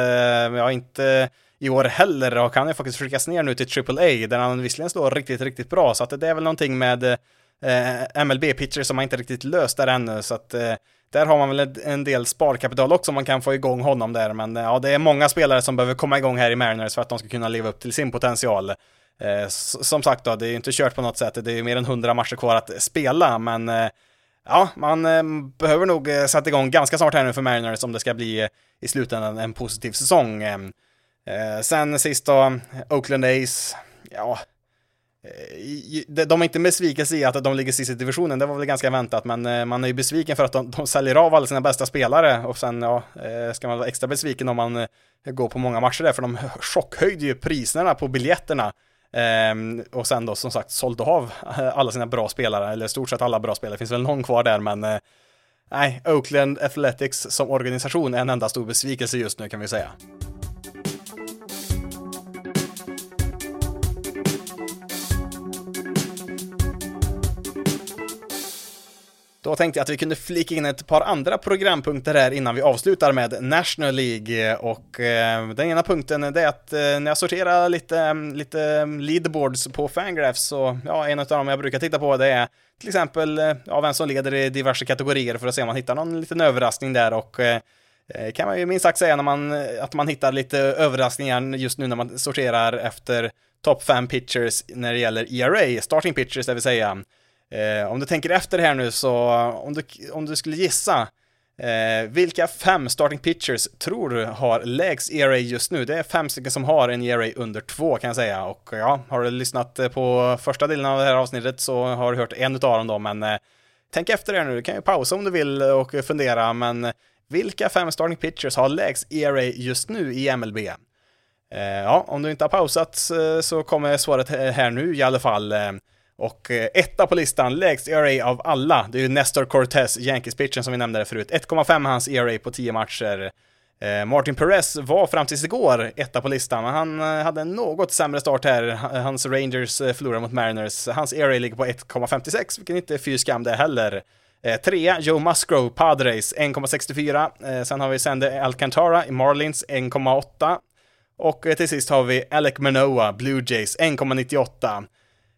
har inte i år heller och han är faktiskt skickas ner nu till AAA där han visserligen står riktigt, riktigt bra så att det är väl någonting med eh, MLB-pitcher som man inte riktigt löst där ännu så att eh, där har man väl en del sparkapital också man kan få igång honom där men eh, ja det är många spelare som behöver komma igång här i Mariners för att de ska kunna leva upp till sin potential. Eh, som sagt då, det är ju inte kört på något sätt, det är ju mer än 100 matcher kvar att spela men eh, ja, man eh, behöver nog eh, sätta igång ganska snart här nu för Mariners om det ska bli eh, i slutändan en positiv säsong. Ehm, Eh, sen sist då, Oakland Ace, ja, eh, de är inte besvikelse i att de ligger sist i divisionen, det var väl ganska väntat, men eh, man är ju besviken för att de, de säljer av alla sina bästa spelare och sen ja, eh, ska man vara extra besviken om man går på många matcher där, för de chockhöjde ju priserna på biljetterna. Ehm, och sen då som sagt sålde av alla sina bra spelare, eller stort sett alla bra spelare, det finns väl någon kvar där men nej, Oakland Athletics som organisation är en enda stor besvikelse just nu kan vi säga. Då tänkte jag att vi kunde flika in ett par andra programpunkter här innan vi avslutar med National League och eh, den ena punkten är att eh, när jag sorterar lite, lite leaderboards på Fangraphs så ja, en av dem jag brukar titta på det är till exempel eh, ja, vem som leder i diverse kategorier för att se om man hittar någon liten överraskning där och eh, eh, kan man ju minst sagt säga när man, att man hittar lite överraskningar just nu när man sorterar efter top 5 pitchers när det gäller ERA, starting pitchers det vill säga. Eh, om du tänker efter här nu så, om du, om du skulle gissa, eh, vilka fem starting pitchers tror du har lägst ERA just nu? Det är fem stycken som har en ERA under två kan jag säga. Och ja, har du lyssnat eh, på första delen av det här avsnittet så har du hört en av dem då, men eh, tänk efter här nu, du kan ju pausa om du vill och fundera, men vilka fem starting pitchers har lägst ERA just nu i MLB? Eh, ja, om du inte har pausat eh, så kommer svaret här nu i alla fall. Och eh, etta på listan, lägst ERA av alla, det är ju Nestor Cortez, Yankees-pitchen som vi nämnde förut. 1,5 hans ERA på 10 matcher. Eh, Martin Perez var fram tills igår etta på listan, men han eh, hade en något sämre start här. Hans Rangers förlorade mot Mariners. Hans ERA ligger på 1,56, vilket inte är fy skam det heller. trea, Joe Musgrove, Padres, 1,64. sen har vi Sander Alcantara i Marlins, 1,8. Och till sist har vi Alec Manoa, Blue Jays, 1,98.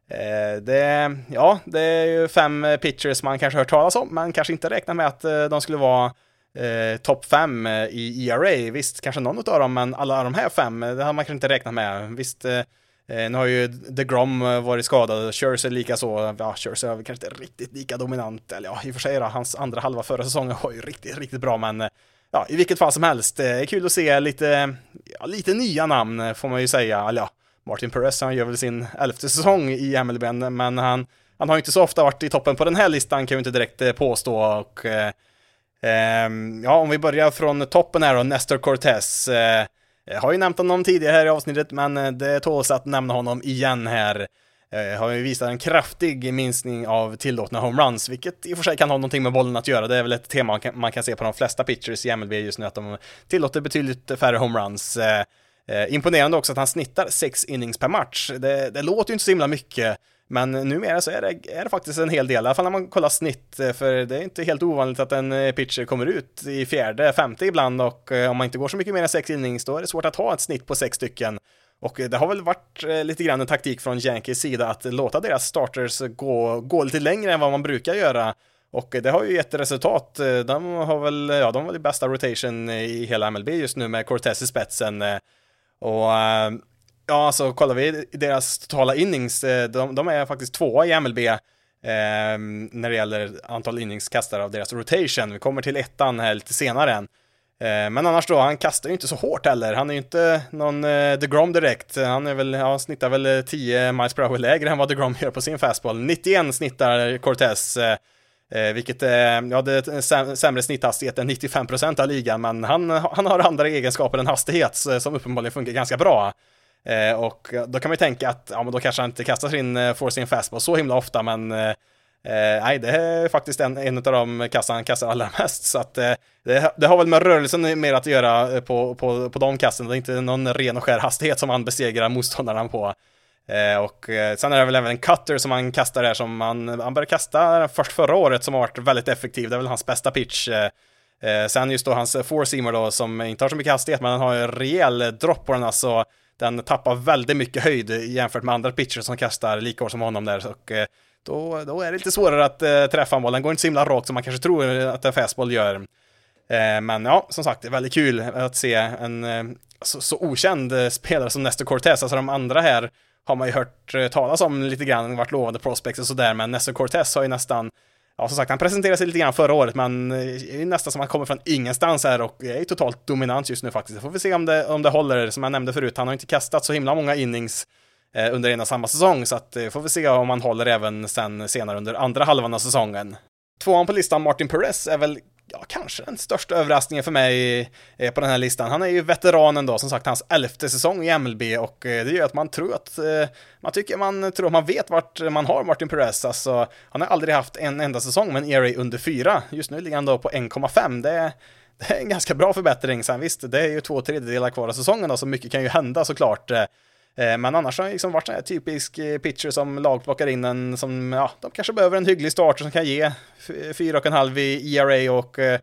Eh, det, ja, det är ju fem eh, pitchers man kanske hört talas om, men kanske inte räknar med att eh, de skulle vara eh, topp fem i ERA. Visst, kanske någon av dem, men alla de här fem, det har man kanske inte räknat med. Visst, eh, nu har ju DeGrom varit skadad, Scherzer lika så, ja, Scherzer är kanske inte riktigt lika dominant, eller ja, i och för sig då, hans andra halva förra säsongen var ju riktigt, riktigt bra, men ja, i vilket fall som helst, det är kul att se lite, ja, lite nya namn får man ju säga, eller ja, Martin Perez, han gör väl sin elfte säsong i MLB, men han, han har ju inte så ofta varit i toppen på den här listan kan vi inte direkt eh, påstå. Och, eh, ehm, ja, om vi börjar från toppen här då, Nestor Cortez. Eh, jag har ju nämnt honom tidigare här i avsnittet, men eh, det tåls att nämna honom igen här. Eh, har ju visat en kraftig minskning av tillåtna homeruns, vilket i och för sig kan ha någonting med bollen att göra. Det är väl ett tema man kan, man kan se på de flesta pitchers i MLB just nu, att de tillåter betydligt färre homeruns. Eh, Eh, imponerande också att han snittar sex innings per match. Det, det låter ju inte så himla mycket, men numera så är det, är det faktiskt en hel del, i alla fall när man kollar snitt, eh, för det är inte helt ovanligt att en eh, pitcher kommer ut i fjärde, femte ibland och eh, om man inte går så mycket mer än sex innings då är det svårt att ha ett snitt på sex stycken. Och det har väl varit lite grann en taktik från Yankees sida att låta deras starters gå, gå lite längre än vad man brukar göra. Och det har ju gett resultat. De har väl, ja, de var det bästa rotation i hela MLB just nu med Cortez i spetsen. Och eh, ja, så kollar vi deras totala innings, eh, de, de är faktiskt tvåa i MLB eh, när det gäller antal inningskastare av deras rotation. Vi kommer till ettan här lite senare än. Eh, men annars då, han kastar ju inte så hårt heller. Han är ju inte någon eh, DeGrom direkt. Han är väl, ja, snittar väl 10 miles per hour lägre än vad DeGrom gör på sin fastball. 91 snittar Cortez. Eh, Eh, vilket är, ja, det är eh, sämre snitthastighet än 95% av ligan, men han, han har andra egenskaper än hastighet eh, som uppenbarligen funkar ganska bra. Eh, och då kan man ju tänka att, ja men då kanske han inte kastar sin eh, in fastball så himla ofta, men eh, nej, det är faktiskt en, en av de kassar han kastar allra mest, så att eh, det, det, har väl med rörelsen mer att göra på, på, på de kassen, det är inte någon ren och skär hastighet som han besegrar motståndarna på. Eh, och eh, sen är det väl även en cutter som han kastar där som han, han började kasta först förra året som har varit väldigt effektiv, det är väl hans bästa pitch. Eh, sen just då hans four seamer då som inte har så mycket hastighet men han har en rejäl dropp på den alltså. Den tappar väldigt mycket höjd jämfört med andra pitchers som kastar lika hårt som honom där. Och, då, då är det lite svårare att träffa en boll. Den går inte så himla rakt som man kanske tror att en fastball gör. Men ja, som sagt, det är väldigt kul att se en så, så, okänd spelare som Nestor Cortez. Alltså de andra här har man ju hört eh, talas om lite grann, varit lovande prospects och sådär, men Nestor Cortez har ju nästan Ja, som sagt, han presenterade sig lite grann förra året, men det är nästan som att han kommer från ingenstans här och är ju totalt dominant just nu faktiskt. Får vi se om det, om det håller, som jag nämnde förut, han har inte kastat så himla många innings eh, under en och samma säsong, så att eh, får vi se om han håller även sen senare under andra halvan av säsongen. Tvåan på listan, Martin Perez, är väl ja, kanske den största överraskningen för mig eh, på den här listan. Han är ju veteranen då, som sagt, hans elfte säsong i MLB och eh, det gör att man tror att, eh, man tycker man tror att man vet vart man har Martin Perez. Alltså, han har aldrig haft en enda säsong med en ERA under fyra. Just nu ligger han då på 1,5. Det, det är en ganska bra förbättring. Sen visst, det är ju två tredjedelar kvar av säsongen då, så mycket kan ju hända såklart. Eh, men annars har han liksom varit en typisk eh, pitcher som lag plockar in en som, ja, de kanske behöver en hygglig start som kan ge 4,5 i ERA och eh,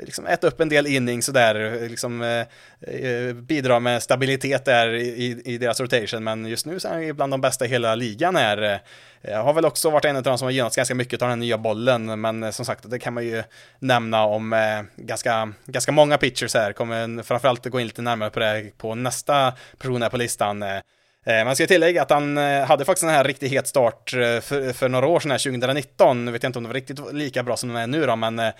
liksom äta upp en del innings och där, liksom eh, eh, bidra med stabilitet där i, i deras rotation, men just nu så är han bland de bästa i hela ligan här. Jag har väl också varit en av de som har gynnats ganska mycket av den här nya bollen, men eh, som sagt, det kan man ju nämna om eh, ganska, ganska många pitchers här, kommer framförallt gå in lite närmare på det på nästa person här på listan. Eh, Man ska tillägga att han eh, hade faktiskt en här riktigt het start eh, för, för några år sedan, 2019. Nu vet jag inte om det var riktigt lika bra som den är nu då, men eh,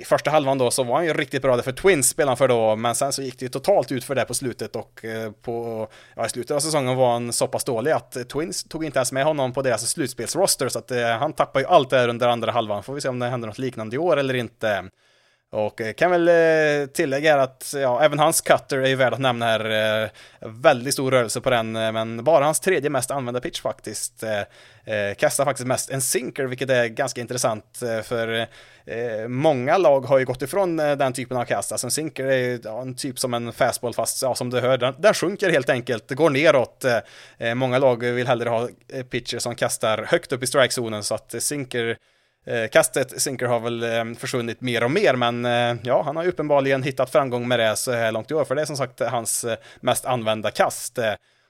i första halvan då så var han ju riktigt bra där för Twins spelade han för då, men sen så gick det ju totalt ut för det på slutet och eh, på, ja, i slutet av säsongen var han så pass dålig att Twins tog inte ens med honom på deras slutspelsroster, så att eh, han tappar ju allt där under andra halvan. Får vi se om det händer något liknande i år eller inte. Och eh, kan väl eh, tillägga att ja, även hans cutter är ju värd att nämna här. Eh, väldigt stor rörelse på den, men bara hans tredje mest använda pitch faktiskt. Kastar faktiskt mest en sinker, vilket är ganska intressant för många lag har ju gått ifrån den typen av kast. Alltså en sinker är ju ja, en typ som en fastball fast ja, som du hör, den, den sjunker helt enkelt, det går neråt. Många lag vill hellre ha pitcher som kastar högt upp i strikezonen så att sinker Eh, kastet Sinker har väl eh, försvunnit mer och mer, men eh, ja, han har ju uppenbarligen hittat framgång med det så här långt i år, för det är som sagt hans mest använda kast.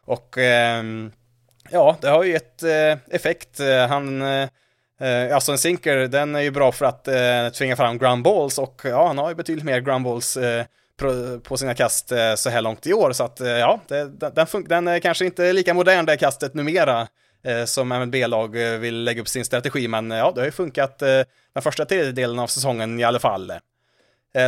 Och ehm, ja, det har ju gett effekt. Han, alltså en Sinker, den är ju bra för att tvinga fram ground balls och ja, han har ju betydligt mer ground balls på sina kast så här långt i år, så att ja, det, den, den är kanske inte lika modern det kastet numera. Eh, som som B-lag eh, vill lägga upp sin strategi, men eh, ja, det har ju funkat den första tredjedelen av säsongen i alla fall.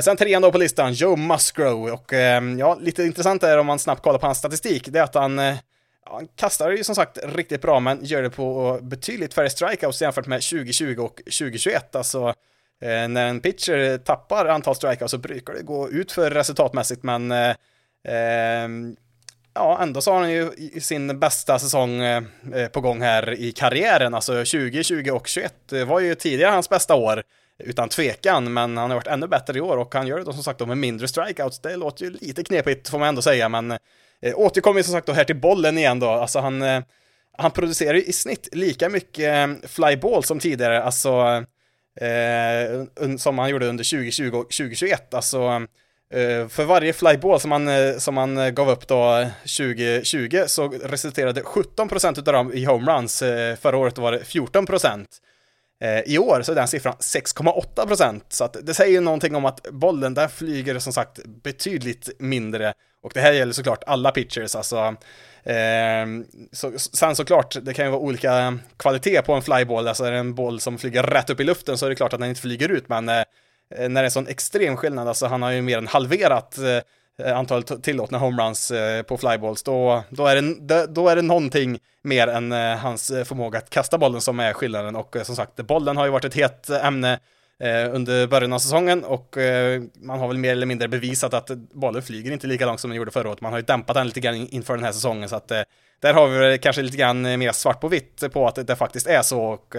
Sen trean då på listan, Joe Musgrove, och ja, lite intressant är om man snabbt kollar på hans statistik, det är att han Ja, han kastar ju som sagt riktigt bra, men gör det på betydligt färre strikeouts jämfört med 2020 och 2021. Alltså, när en pitcher tappar antal strikeouts så brukar det gå ut för resultatmässigt, men eh, ehm, ja, ändå så har han ju sin bästa säsong eh, eh, på gång här i karriären. Alltså 2020 och 21 eh, var ju tidigare hans bästa år, utan tvekan, men han har varit ännu bättre i år och han gör det då som sagt då med mindre strikeouts. Det låter ju lite knepigt får man ändå säga, men eh, återkommer som sagt då här till bollen igen då. Alltså han, eh, han producerar ju i snitt lika mycket flyball som tidigare, alltså eh, som han gjorde under 2020 och 2021. Alltså Eh, för varje flyball som man, eh, som man eh, gav upp då 2020 så resulterade 17% av dem i homeruns. förra året var det 14%. I år så är den siffran 6,8% så att det säger ju någonting om att bollen där flyger som sagt betydligt mindre och det här gäller såklart alla pitchers alltså. Ehm, så, sen såklart, det kan ju vara olika kvalitet på en flyball, alltså är det en boll som flyger rätt upp i luften så är det klart att den inte flyger ut men Eh, när det är en sån extrem skillnad, alltså han har ju mer än halverat eh, antalet tillåtna homeruns eh, på flyballs, då, då, är det, då är det någonting mer än hans förmåga att kasta bollen som är skillnaden. Och som sagt, bollen har ju varit ett hett ämne under början av säsongen och man har väl mer eller mindre bevisat att bollen flyger inte lika långt som den gjorde förra året. Man har ju dämpat den lite grann inför den här säsongen så att där har vi kanske lite grann mer svart på vitt på att det faktiskt är så och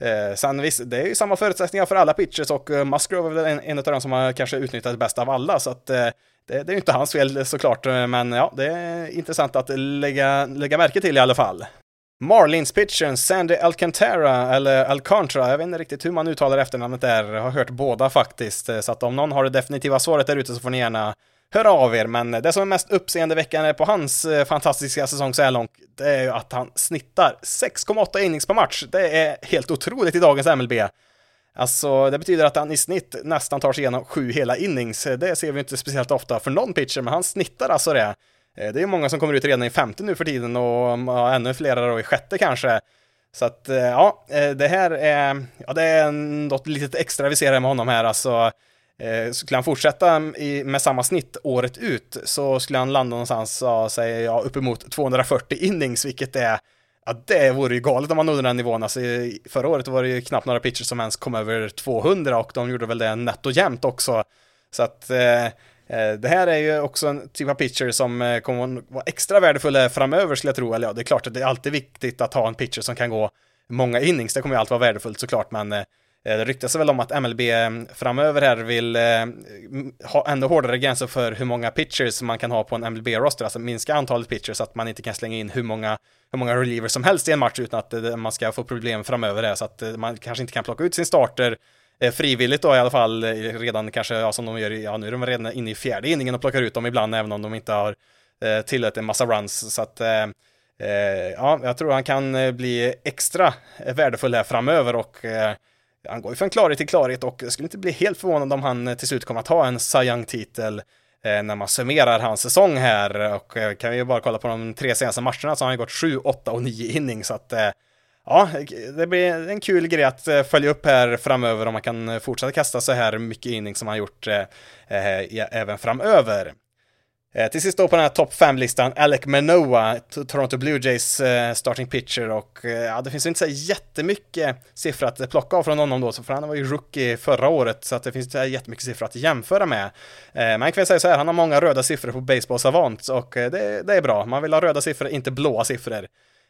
eh, sen visst, det är ju samma förutsättningar för alla pitchers och eh, Musgrove är väl en, en av de som har kanske utnyttjat bäst av alla, så att eh, det, det, är ju inte hans fel eh, såklart, eh, men ja, det är intressant att lägga, lägga märke till i alla fall. Marlins-pitchern Sandy Alcantara, eller Alcantara, jag vet inte riktigt hur man uttalar efternamnet där, jag har hört båda faktiskt, eh, så att om någon har det definitiva svaret där ute så får ni gärna Hör av er, men det som är mest uppseendeväckande på hans eh, fantastiska säsong så här långt, det är ju att han snittar 6,8 innings per match. Det är helt otroligt i dagens MLB. Alltså, det betyder att han i snitt nästan tar sig igenom sju hela innings. Det ser vi inte speciellt ofta för någon pitcher, men han snittar alltså det. Eh, det är många som kommer ut redan i femte nu för tiden och mm, ja, ännu flera då i sjätte kanske. Så att eh, ja, det här är, ja det är något litet extra vi ser här med honom här alltså. Eh, skulle han fortsätta med samma snitt året ut så skulle han landa någonstans, ja, säger jag, uppemot 240 innings, vilket är, ja det vore ju galet om man nådde den nivån. Alltså, förra året var det ju knappt några pitchers som ens kom över 200 och de gjorde väl det nätt och jämnt också. Så att eh, eh, det här är ju också en typ av pitcher som eh, kommer vara extra värdefull framöver skulle jag tro. Eller ja, det är klart att det är alltid viktigt att ha en pitcher som kan gå många innings. Det kommer ju alltid vara värdefullt såklart, men eh, Eh, det ryktas väl om att MLB eh, framöver här vill eh, ha ännu hårdare gränser för hur många pitchers man kan ha på en MLB-roster, alltså minska antalet pitchers så att man inte kan slänga in hur många, hur många relievers som helst i en match utan att man ska få problem framöver här. så att man kanske inte kan plocka ut sin starter frivilligt då i alla fall, redan kanske, ja, som de gör, ja nu är de redan inne i fjärde inningen och plockar ut dem ibland, även om de inte har eh, tillåtit en massa runs. Så att, eh, ja, jag tror han kan bli extra värdefull här framöver och eh, han går ju från klarhet till klarhet och jag skulle inte bli helt förvånad om han eh, till slut kommer att ha en Cy titel eh, när man summerar hans säsong här och eh, kan vi ju bara kolla på de tre senaste matcherna så har han gått 7, 8 och 9 innings så att ja, det blir en kul grej att följa upp här framöver om man kan fortsätta kasta så här mycket innings som han gjort eh även framöver. Eh, till sist då på den här topp 5-listan, Alec Manoa, Toronto Blue Jays eh, starting pitcher och eh, ja, det finns inte så jättemycket siffror att plocka av från honom då, för han var ju rookie förra året, så att det finns inte jättemycket siffror att jämföra med. Eh, men jag kan säga så här, han har många röda siffror på Baseball Savant och eh, det, det är bra. Man vill ha röda siffror, inte blåa siffror.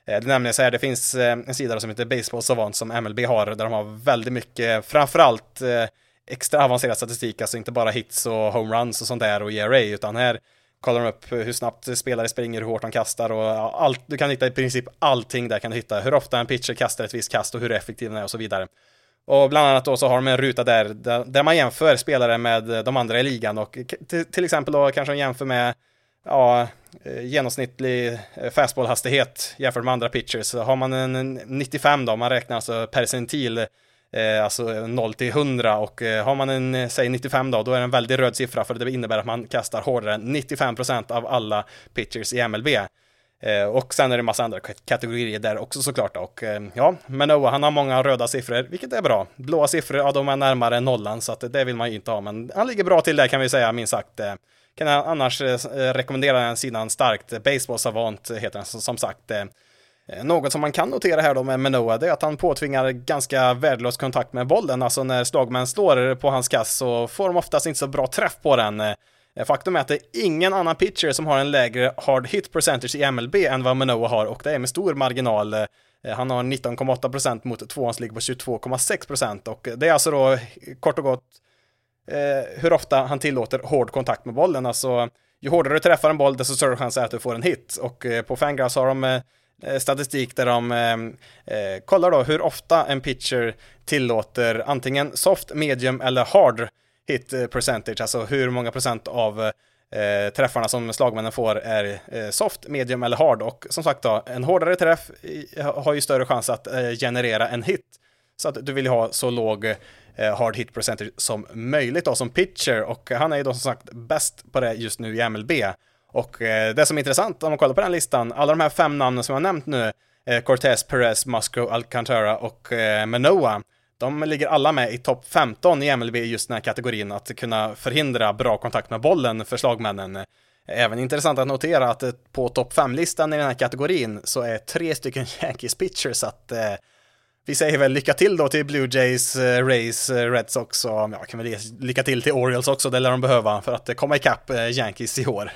Det är nämligen så här, det finns en sida som heter Baseball Savant som MLB har, där de har väldigt mycket, framförallt extra avancerad statistik, alltså inte bara hits och homeruns och sånt där och ERA, utan här kollar de upp hur snabbt spelare springer, hur hårt de kastar och allt, du kan hitta i princip allting där kan du hitta, hur ofta en pitcher kastar ett visst kast och hur effektiv den är och så vidare. Och bland annat då så har de en ruta där, där man jämför spelare med de andra i ligan och till exempel då kanske de jämför med ja, eh, genomsnittlig eh, fastballhastighet jämfört med andra pitchers. Har man en 95 då, man räknar alltså percentil, eh, alltså 0 till 100 och eh, har man en, eh, säg 95 då, då är det en väldigt röd siffra för det innebär att man kastar hårdare än 95% av alla pitchers i MLB. Eh, och sen är det en massa andra kategorier där också såklart. Och eh, ja, Manoa, han har många röda siffror, vilket är bra. Blåa siffror, ja de är närmare nollan, så att det vill man ju inte ha. Men han ligger bra till där kan vi säga, minst sagt. Eh, kan jag annars rekommendera den sidan starkt. Baseball Savant heter den som sagt. Eh, något som man kan notera här då med Menoa, det är att han påtvingar ganska värdelös kontakt med bollen. Alltså när slagmän slår på hans kast så får de oftast inte så bra träff på den. Eh, faktum är att det är ingen annan pitcher som har en lägre hard hit percentage i MLB än vad Manoa har och det är med stor marginal. Eh, han har 19,8% mot tvåans ligger på 22,6% och det är alltså då kort och gott eh, hur ofta han tillåter hård kontakt med bollen. Alltså, ju hårdare du träffar en boll, desto större chans är att du får en hit. Och eh, på Fangraphs har de eh, Eh, statistik där de eh, eh, kollar då hur ofta en pitcher tillåter antingen soft, medium eller hard hit eh, percentage, alltså hur många procent av eh, träffarna som slagmännen får är eh, soft, medium eller hard och som sagt då, en hårdare träff har ju större chans att eh, generera en hit. Så att du vill ha så låg Eh, hard hit percentage som möjligt då som pitcher och han är ju då som sagt bäst på det just nu i MLB. Och eh, det som är intressant om man kollar på den listan, alla de här fem namnen som jag har nämnt nu, eh, Cortez, Perez, Musco, Alcantara och eh, Manoa, De ligger alla med i topp 15 i MLB i just den här kategorin, att kunna förhindra bra kontakt med bollen för slagmännen. Även intressant att notera att eh, på topp 5-listan i den här kategorin så är tre stycken Yankees pitchers, att eh, vi säger väl lycka till då till Blue Jays, eh, Rays, Red Sox och ja, kan väl lycka till till Orioles också, det lär de behöva för att komma ikapp Yankees i år.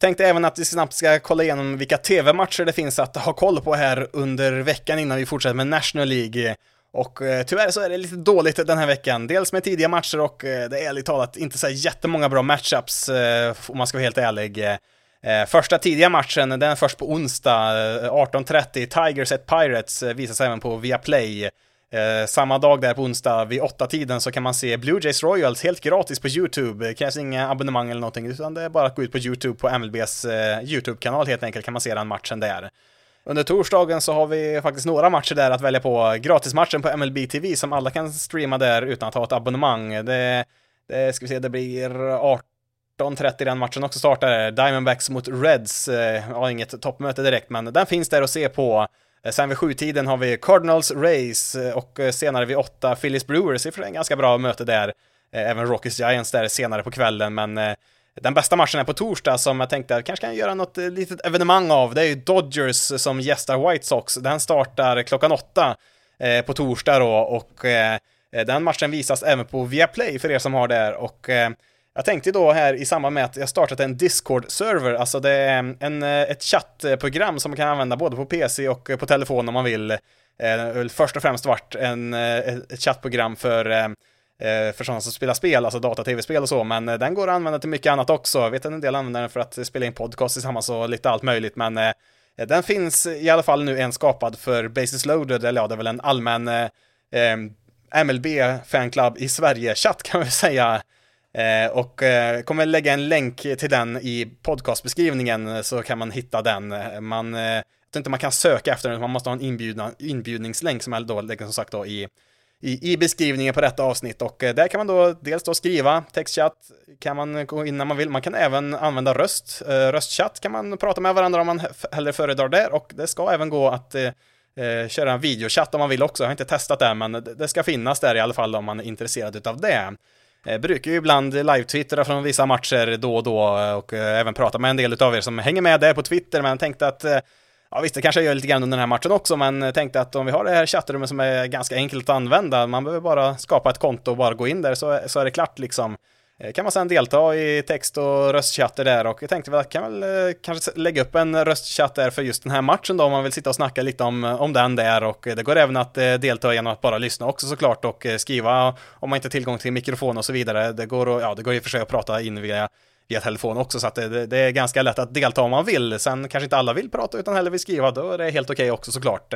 Tänkte även att vi snabbt ska kolla igenom vilka tv-matcher det finns att ha koll på här under veckan innan vi fortsätter med National League. Och eh, tyvärr så är det lite dåligt den här veckan, dels med tidiga matcher och eh, det är ärligt talat inte så jättemånga bra matchups eh, om man ska vara helt ärlig. Eh, första tidiga matchen, den är först på onsdag, eh, 18.30, Tigers at Pirates eh, visas även på Viaplay. Eh, samma dag där på onsdag vid åtta tiden så kan man se Blue Jays Royals helt gratis på YouTube. Det krävs inga abonnemang eller någonting, utan det är bara att gå ut på YouTube på MLBs eh, YouTube-kanal helt enkelt kan man se den matchen där. Under torsdagen så har vi faktiskt några matcher där att välja på. Gratismatchen på MLB TV som alla kan streama där utan att ha ett abonnemang. Det, det ska vi se, det blir 18.30 den matchen också startar. Diamondbacks mot Reds. Eh, ja, inget toppmöte direkt, men den finns där att se på. Eh, sen vid sjutiden har vi Cardinals Rays eh, och eh, senare vid åtta Phillies Brewers. Det är en ganska bra möte där. Även Rockies Giants där senare på kvällen, men den bästa matchen är på torsdag som jag tänkte att kanske kan göra något litet evenemang av. Det är ju Dodgers som gästar White Sox. Den startar klockan åtta på torsdag då och den matchen visas även på Viaplay för er som har det och jag tänkte då här i samband med att jag startat en Discord-server, alltså det är en, eh, ett chattprogram som man kan använda både på PC och eh, på telefon om man vill. Eh, först och främst varit en, ett chattprogram för för sådana som spelar spel, alltså data-tv-spel och så, men den går att använda till mycket annat också. Jag vet att en del använder den för att spela in podcast tillsammans och lite allt möjligt, men den finns i alla fall nu en skapad för Basis Loaded, eller ja, det är väl en allmän eh, MLB fanclub i Sverige-chatt kan vi säga. Eh, och eh, kommer lägga en länk till den i podcastbeskrivningen eh, så kan man hitta den. Man, jag tror inte man kan söka efter den, man måste ha en inbjudan, inbjudningslänk som är då lägger som sagt då i i, i beskrivningen på detta avsnitt och där kan man då dels då skriva textchatt, kan man gå in när man vill, man kan även använda röst, röstchatt kan man prata med varandra om man hellre föredrar det och det ska även gå att eh, köra en videochatt om man vill också, jag har inte testat det men det ska finnas där i alla fall om man är intresserad utav det. Jag brukar ju ibland live-twittra från vissa matcher då och då eh, och eh, även prata med en del av er som hänger med där på Twitter men tänkte att Ja visst, det kanske jag gör lite grann under den här matchen också, men tänkte att om vi har det här chattrummet som är ganska enkelt att använda, man behöver bara skapa ett konto och bara gå in där så, så är det klart liksom. Eh, kan man sedan delta i text och röstchatter där och jag tänkte väl att kan väl eh, kanske lägga upp en röstchatt där för just den här matchen då om man vill sitta och snacka lite om, eh, om den där och det går även att delta genom att bara lyssna också såklart och skriva om man inte har tillgång till mikrofon och så vidare. Det går, ja, det går i och för sig att prata in via via telefon också, så att det, det, är ganska lätt att delta om man vill. Sen kanske inte alla vill prata utan hellre vill skriva, då är det helt okej okay också såklart.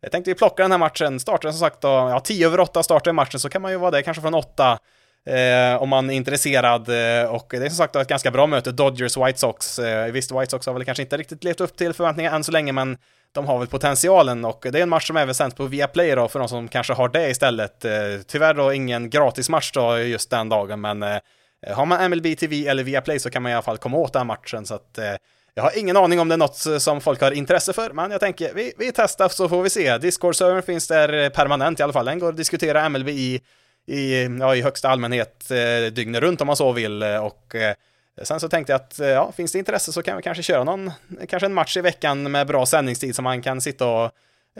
Jag tänkte vi plockar den här matchen, startar som sagt då, ja 10 över 8 startar matchen så kan man ju vara det kanske från 8 eh, om man är intresserad eh, och det är som sagt ett ganska bra möte, Dodgers White Sox. Eh, visst, White Sox har väl kanske inte riktigt levt upp till förväntningarna än så länge, men de har väl potentialen och det är en match som även sänds på Viaplay då för de som kanske har det istället. Eh, tyvärr då ingen gratis match då just den dagen, men eh, har man MLB TV eller Viaplay så kan man i alla fall komma åt den matchen så att eh, jag har ingen aning om det är något som folk har intresse för, men jag tänker vi, vi testar så får vi se. Discord-servern finns där eh, permanent i alla fall, den går att diskutera MLB i, i, ja, i högsta allmänhet eh, dygnet runt om man så vill eh, och eh, Sen så tänkte jag att eh, ja, finns det intresse så kan vi kanske köra någon, kanske en match i veckan med bra sändningstid som man kan sitta och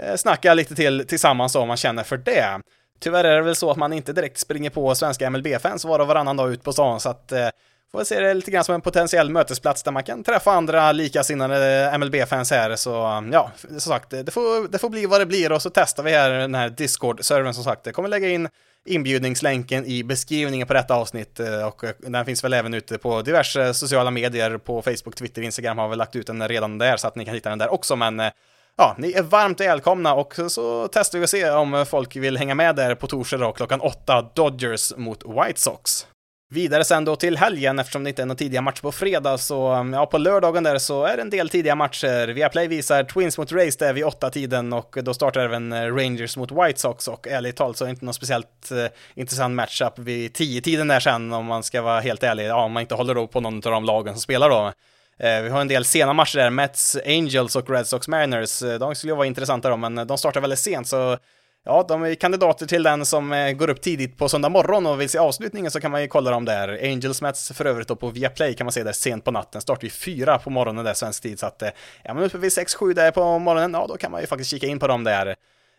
eh, snacka lite till tillsammans om man känner för det. Tyvärr är det väl så att man inte direkt springer på svenska MLB-fans var och varannan dag ut på stan, så att eh, får se det lite grann som en potentiell mötesplats där man kan träffa andra likasinnade MLB-fans här. Så ja, som sagt, det får, det får bli vad det blir och så testar vi här den här Discord-servern som sagt. Jag kommer lägga in inbjudningslänken i beskrivningen på detta avsnitt eh, och eh, den finns väl även ute på diverse sociala medier på Facebook, Twitter, Instagram har väl lagt ut den redan där så att ni kan hitta den där också, men eh, ja, ni är varmt välkomna och så testar vi och se om folk vill hänga med där på torsdag då, klockan åtta, Dodgers mot White Sox. Vidare sen då till helgen, eftersom det inte är några tidiga matcher på fredag, så um, ja, på lördagen där så är det en del tidiga matcher. Viaplay visar Twins mot Rays där vid åtta tiden och då startar även eh, Rangers mot White Sox och ärligt talat så är det inte någon speciellt eh, intressant matchup vid tio tiden där sen om man ska vara helt ärlig, ja, om man inte håller då på någon av de lagen som spelar då. Eh, vi har en del sena matcher där, Mets, Angels och Red Sox Mariners. Eh, de skulle ju vara intressanta då, men eh, de startar väldigt sent, så ja, de är kandidater till den som eh, går upp tidigt på söndag morgon och vill se avslutningen så kan man ju kolla dem där. Angels Mets för övrigt då på Viaplay kan man se där sent på natten. Startar ju fyra på morgonen där svensk tid så att eh, är ja, men uppe vid 6-7 där på morgonen, ja då kan man ju faktiskt kika in på dem där.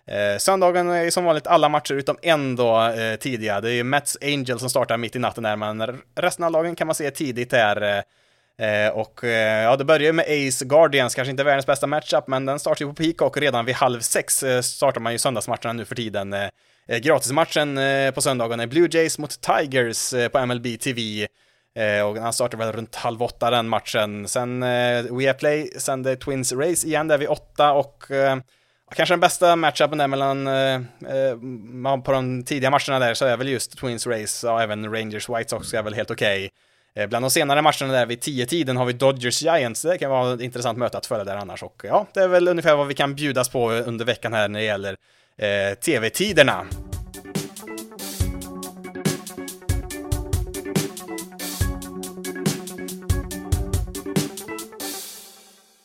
Eh, söndagen är ju som vanligt alla matcher utom en då eh, tidiga. Det är ju Mets Angels som startar mitt i natten där, men resten av lagen kan man se tidigt där. Eh, Eh, och eh, ja, det börjar ju med Ace Guardians, kanske inte världens bästa matchup, men den startar ju på Peacock redan vid halv sex eh, startar man ju söndagsmatcherna nu för tiden. Eh, eh, gratismatchen eh, på söndagen är Blue Jays mot Tigers eh, på MLB TV. och han startar väl runt halv åtta den matchen. Sen eh, Play sänder Twins Race igen där vid åtta och Kanske den bästa matchupen där mellan, eh, på de tidiga matcherna där så är väl just Twins Race och även Rangers White Sox är väl helt okej. Okay. Eh, bland de senare matcherna där vid 10-tiden har vi Dodgers Giants. Det kan vara ett intressant möte att följa där annars. Och ja, det är väl ungefär vad vi kan bjudas på under veckan här när det gäller eh, tv-tiderna.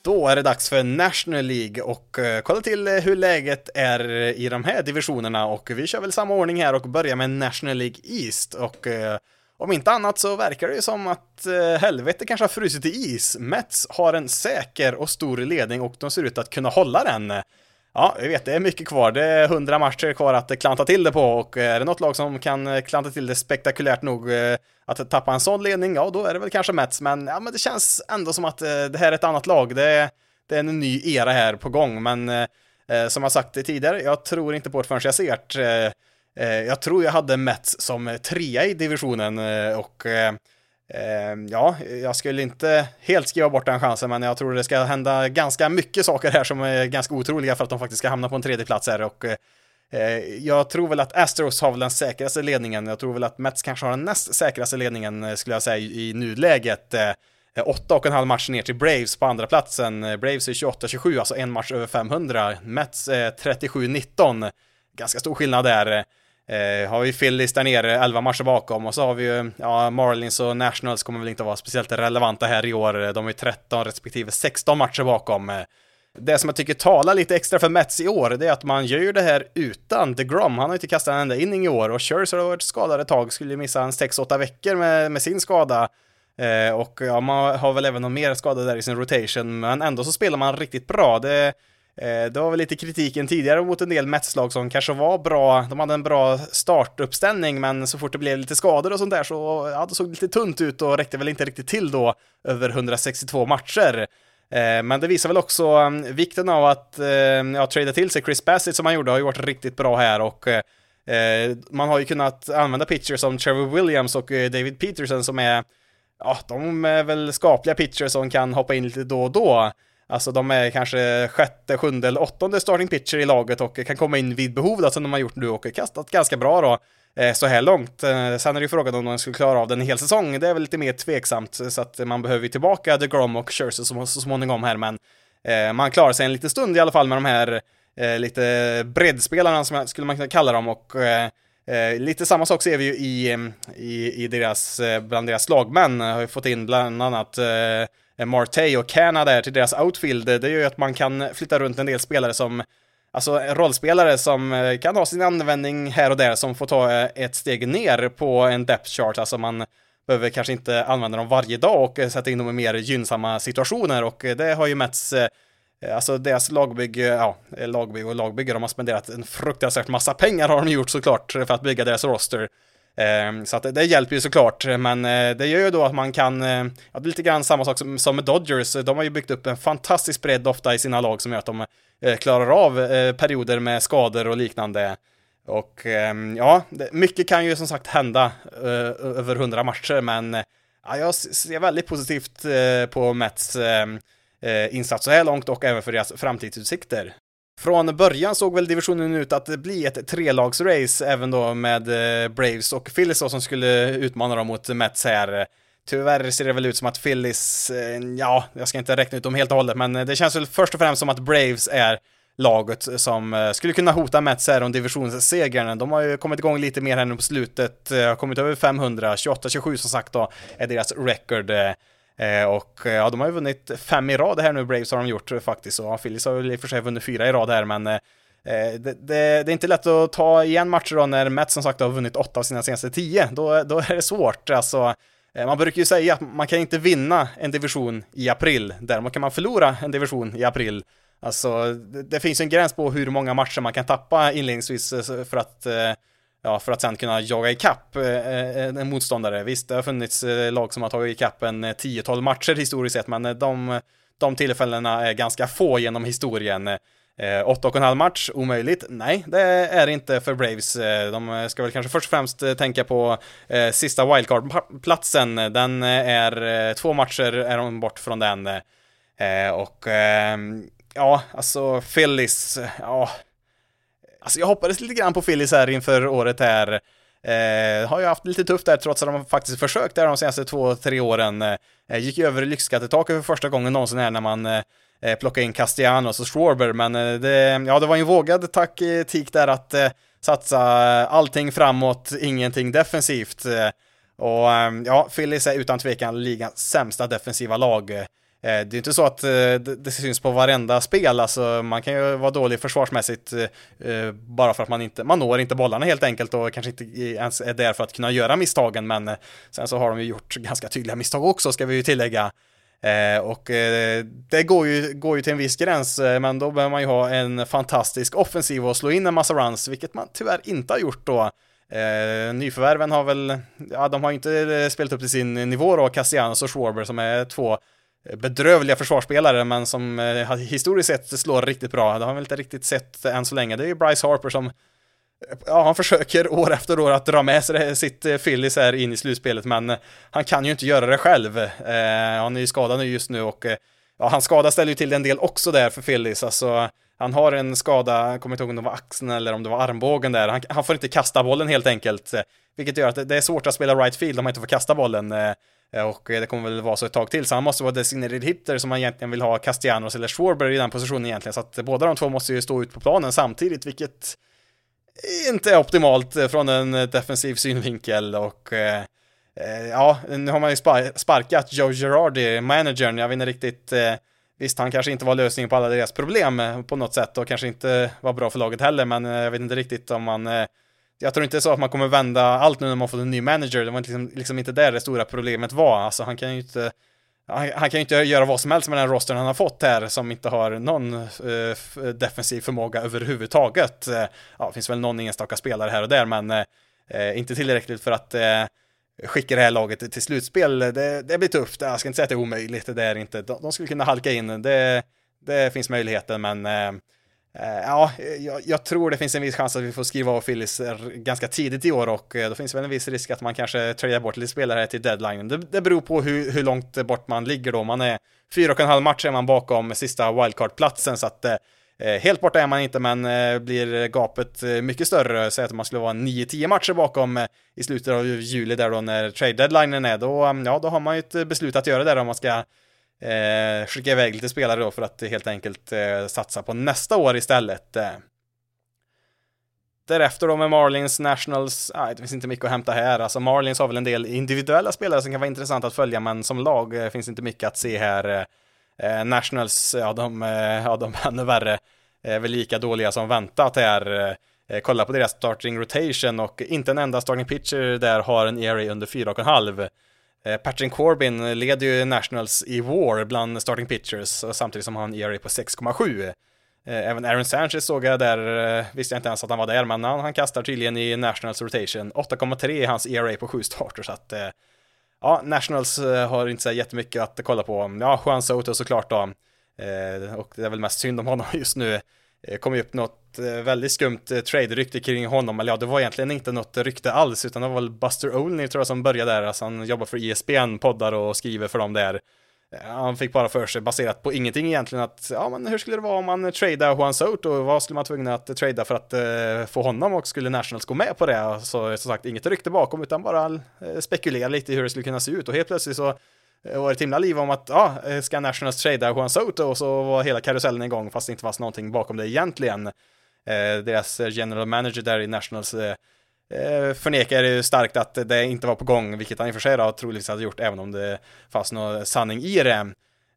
Då är det dags för National League och eh, kolla till eh, hur läget är i de här divisionerna och vi kör väl samma ordning här och börjar med National League East och om inte annat så verkar det ju som att eh, helvete kanske har frusit i is. Mets har en säker och stor ledning och de ser ut att kunna hålla den. Ja, vi vet, det är mycket kvar. Det är hundra matcher kvar att klanta till det på och eh, är det något lag som kan eh, klanta till det spektakulärt nog eh, att tappa en sån ledning, ja, då är det väl kanske Mets. Men, ja, men det känns ändå som att det här är ett annat lag. Det är, det är en ny era här på gång, men eh, som jag sagt tidigare, jag tror inte på det förrän jag ser det. Eh, jag tror jag hade Mets som eh, trea i divisionen eh, och ja, jag skulle inte helt skriva bort den chansen, men jag tror det ska hända ganska mycket saker här som är ganska otroliga för att de faktiskt ska hamna på en tredje plats här och jag tror väl att Astros har väl den säkraste ledningen. Jag tror väl att Mets kanske har den näst säkraste ledningen skulle jag säga i nuläget. Åtta och en halv match ner till Braves på andra platsen. Braves är 28-27, alltså en match över 500. Mets är 37-19. Ganska stor skillnad där. Eh, har vi Phillies där nere, 11 matcher bakom och så har vi ju, ja, Marlins och Nationals kommer väl inte vara speciellt relevanta här i år. De är 13 respektive 16 matcher bakom. Eh, det som jag tycker talar lite extra för Mets i år, det är att man gör ju det här utan DeGrom. Han har inte kastat en enda inning i år och Scherzer har varit skadad ett tag, skulle missa en 6-8 veckor med, med sin skada. Eh, och ja, man har väl även någon mer skada där i sin rotation, men ändå så spelar man riktigt bra. Det Eh, det var väl lite kritiken tidigare mot en del Metslag som kanske var bra, de hade en bra startuppställning men så fort det blev lite skador och sånt där så ja, det såg lite tunt ut och räckte väl inte riktigt till då över 162 matcher. Eh, men det visar väl också mm, vikten av att eh, ja, trada till sig Chris Bassett som han gjorde har ju varit riktigt bra här och man har ju kunnat använda pitchers som Trevor Williams och David Peterson som är, ja, de är väl skapliga pitchers som kan hoppa in lite då och då. Alltså de är kanske sjätte, sjunde eller åttonde starting pitcher i laget och kan komma in vid behov då, som de har gjort nu och kastat ganska bra då eh, så här långt. Eh, sen är det ju frågan om de skulle klara av den en hel säsong. Det är väl lite mer tveksamt så att man behöver ju tillbaka The Grom och Scherzer så, småningom här, men eh, man klarar sig en liten stund i alla fall med de här lite breddspelarna som skulle man kunna kalla dem och lite samma sak ser vi ju i, i, i deras, bland deras slagmän, har ju fått in bland annat Eh, Eh, Marte och Canada till deras outfield, det gör ju att man kan flytta runt en del spelare som Alltså rollspelare som eh, kan ha sin användning här och där som får ta eh, ett steg ner på en depth chart, alltså man behöver kanske inte använda dem varje dag och sätta in dem i mer gynnsamma situationer och det har ju Mets Alltså deras lagbygge, ja, lagbygge och lagbygge, de har spenderat en fruktansvärt massa pengar har de gjort såklart för att bygga deras roster. Ehm, så att det hjälper ju såklart, men eh, det gör ju då att man kan, eh, ja, det är lite grann samma sak som, som med Dodgers, de har ju byggt upp en fantastisk bredd ofta i sina lag som gör att de eh, klarar av perioder med skador och liknande. Och ehm, ja, mycket kan ju som sagt hända över hundra matcher, men ja, jag ser väldigt positivt på Mets ehm, insats så här långt och även för deras framtidsutsikter. Från början såg väl divisionen ut att bli ett trelagsrace, även då med eh, Braves och Phillies då, som skulle utmana dem mot Mets här. Tyvärr ser det väl ut som att Phillies, eh, ja, jag ska inte räkna ut dem helt och hållet, men eh, det känns väl först och främst som att Braves är laget som skulle kunna hota Mets här om divisionssegern. De har ju kommit igång lite mer här nu på slutet, har kommit över 500, 28-27 som sagt då, är deras record. Eh, och eh, ja, de har ju vunnit fem i rad här nu, Braves har de gjort faktiskt, och Phillies har väl i och för sig vunnit fyra i rad här, men eh, det, det, det, är inte lätt att ta igen matcher då när Mets som sagt har vunnit åtta av sina senaste tio. Då, då är det svårt. Alltså, man brukar ju säga att man kan inte vinna en division i april. Däremot kan man förlora en division i april. Alltså, det, det finns en gräns på hur många matcher man kan tappa inledningsvis för att ja, för att sen kunna jaga ikapp eh, eh, en motståndare. Visst, det har funnits eh, lag som har tagit ikapp en 10-12 matcher historiskt sett, men de, de tillfällena är ganska få genom historien. Eh, åtta och en halv match, omöjligt? Nej, det är det inte för Braves. De ska väl kanske först och främst tänka på eh, sista wildcard-platsen. Den är, två matcher är de bort från den. Eh, och ehm, ja, alltså Phillies, ja. Alltså jag hoppades lite grann på Phillies här inför året här. Eh, har ju haft lite tufft där trots att de faktiskt försökt där de senaste två, tre åren. Eh, gick över lyxskattetaket för första gången någonsin här när man eh, plockade in Castellanos och Schwarber, men eh, det, ja, det var en vågad taktik eh, där att eh, satsa allting framåt, ingenting defensivt. Eh, och eh, ja, Phillies är utan tvekan ligans sämsta defensiva lag. Eh, det är inte så att eh, det syns på varenda spel, alltså man kan ju vara dålig försvarsmässigt eh, bara för att man inte, man når inte bollarna helt enkelt och kanske inte ens är där för att kunna göra misstagen, men sen så har de ju gjort ganska tydliga misstag också, ska vi ju tillägga. och det går ju, går ju till en viss gräns, men då behöver man ju ha en fantastisk offensiv och slå in en massa runs, vilket man tyvärr inte har gjort då. Eh, nyförvärven har väl, ja de har inte spelat upp till sin nivå då, Cassianos och Schwarber som är två bedrövliga försvarsspelare, men som eh, historiskt sett slår riktigt bra. Det har vi inte riktigt sett än så länge. Det är ju Bryce Harper som eh, Ja, han försöker år efter år att dra med sig sitt eh, Phillies här in i slutspelet, men han kan ju inte göra det själv. Eh, han är ju skadad nu just nu och ja, hans skada ställer ju till en del också där för Phillies. Alltså, han har en skada, jag kommer inte ihåg om det var axeln eller om det var armbågen där. Han, han, får inte kasta bollen helt enkelt, vilket gör att det är svårt att spela right field om man inte får kasta bollen. Eh, och eh, det kommer väl vara så ett tag till, så han måste vara designated hitter som man egentligen vill ha Castellanos eller Schwarber i den positionen egentligen, så att båda de två måste ju stå ut på planen samtidigt, vilket inte är optimalt eh, från en defensiv synvinkel. Och eh, ja, nu har man ju sparkat Joe Girardi, managern, jag vet inte riktigt eh, Visst, han kanske inte var lösningen på alla deras problem på något sätt och kanske inte var bra för laget heller, men jag vet inte riktigt om man jag tror inte så att man kommer vända allt nu när man fått en ny manager. Det var liksom, liksom inte där det stora problemet var. Alltså han kan ju inte han, han kan ju inte göra vad som helst med den rostern han har fått här som inte har någon eh, defensiv förmåga överhuvudtaget. Eh, ja, det finns väl någon enstaka spelare här och där, men eh, eh inte tillräckligt för att eh, skicka det här laget till slutspel. Det, det blir tufft. Jag ska inte säga att det är omöjligt, det är inte. De, de skulle kunna halka in. Det, det finns möjligheten, men Eh, Eh, ja, jag, jag, tror det finns en viss chans att vi får skriva av Phillies eh, ganska tidigt i år och eh, då finns väl en viss risk att man kanske tradar bort lite spelare till deadline. Det, det beror på hur, hur, långt bort man ligger då. Man är fyra och en halv match är man bakom sista wildcard-platsen så att eh, helt borta är man inte, men eh, blir gapet mycket större, säg att man skulle vara 9-10 matcher bakom eh, i slutet av juli där då när trade deadlinen är, då, mm, ja, då har man ju ett beslut att göra där om man ska eh, skicka iväg lite spelare då för att helt enkelt eh, satsa på nästa år istället. Eh. Därefter då med Marlins, Nationals, ah, det finns inte mycket att hämta här. Alltså Marlins har väl en del individuella spelare som kan vara intressant att följa, men som lag eh, finns inte mycket att se här. Eh, eh Nationals, ja de, eh, ja de är ännu värre, är väl lika dåliga som väntat här. Eh, kolla på deras starting rotation och inte en enda starting pitcher där har en ERA under 4,5. Eh, Patrick Corbin leder ju Nationals i War bland starting pitchers samtidigt som han ERA på 6,7. Eh, även Aaron Sanchez såg jag där, eh, visste jag inte ens att han var där, men han, han kastar tydligen i Nationals rotation. 8,3 är hans ERA på 7 starter, så att ja, Nationals har inte så jättemycket att kolla på. Ja, Juan Soto såklart då. Och det är väl mest synd om honom just nu. Kommer ju upp något Eh, väldigt skumt eh, trade-rykte kring honom, eller ja, det var egentligen inte något rykte alls, utan det var väl Buster Olney tror jag som började där, alltså han jobbar för ESPN, poddar och skriver för dem där. Eh, han fick bara för sig, baserat på ingenting egentligen, att ja, men hur skulle det vara om man tradar Juan Soto? Vad skulle man tvungna att trada för att eh, få honom och skulle Nationals gå med på det? Så som sagt, inget rykte bakom, utan bara eh, spekulera lite i hur det skulle kunna se ut och helt plötsligt så var det ett himla liv om att, ja, ska Nationals trada Juan Soto och så var hela karusellen igång fast det inte fanns någonting bakom det egentligen. Eh, deras eh, general manager där i Nationals eh, eh, förnekar ju starkt att det inte var på gång, vilket han i och för sig då troligtvis hade gjort även om det fanns någon sanning i det.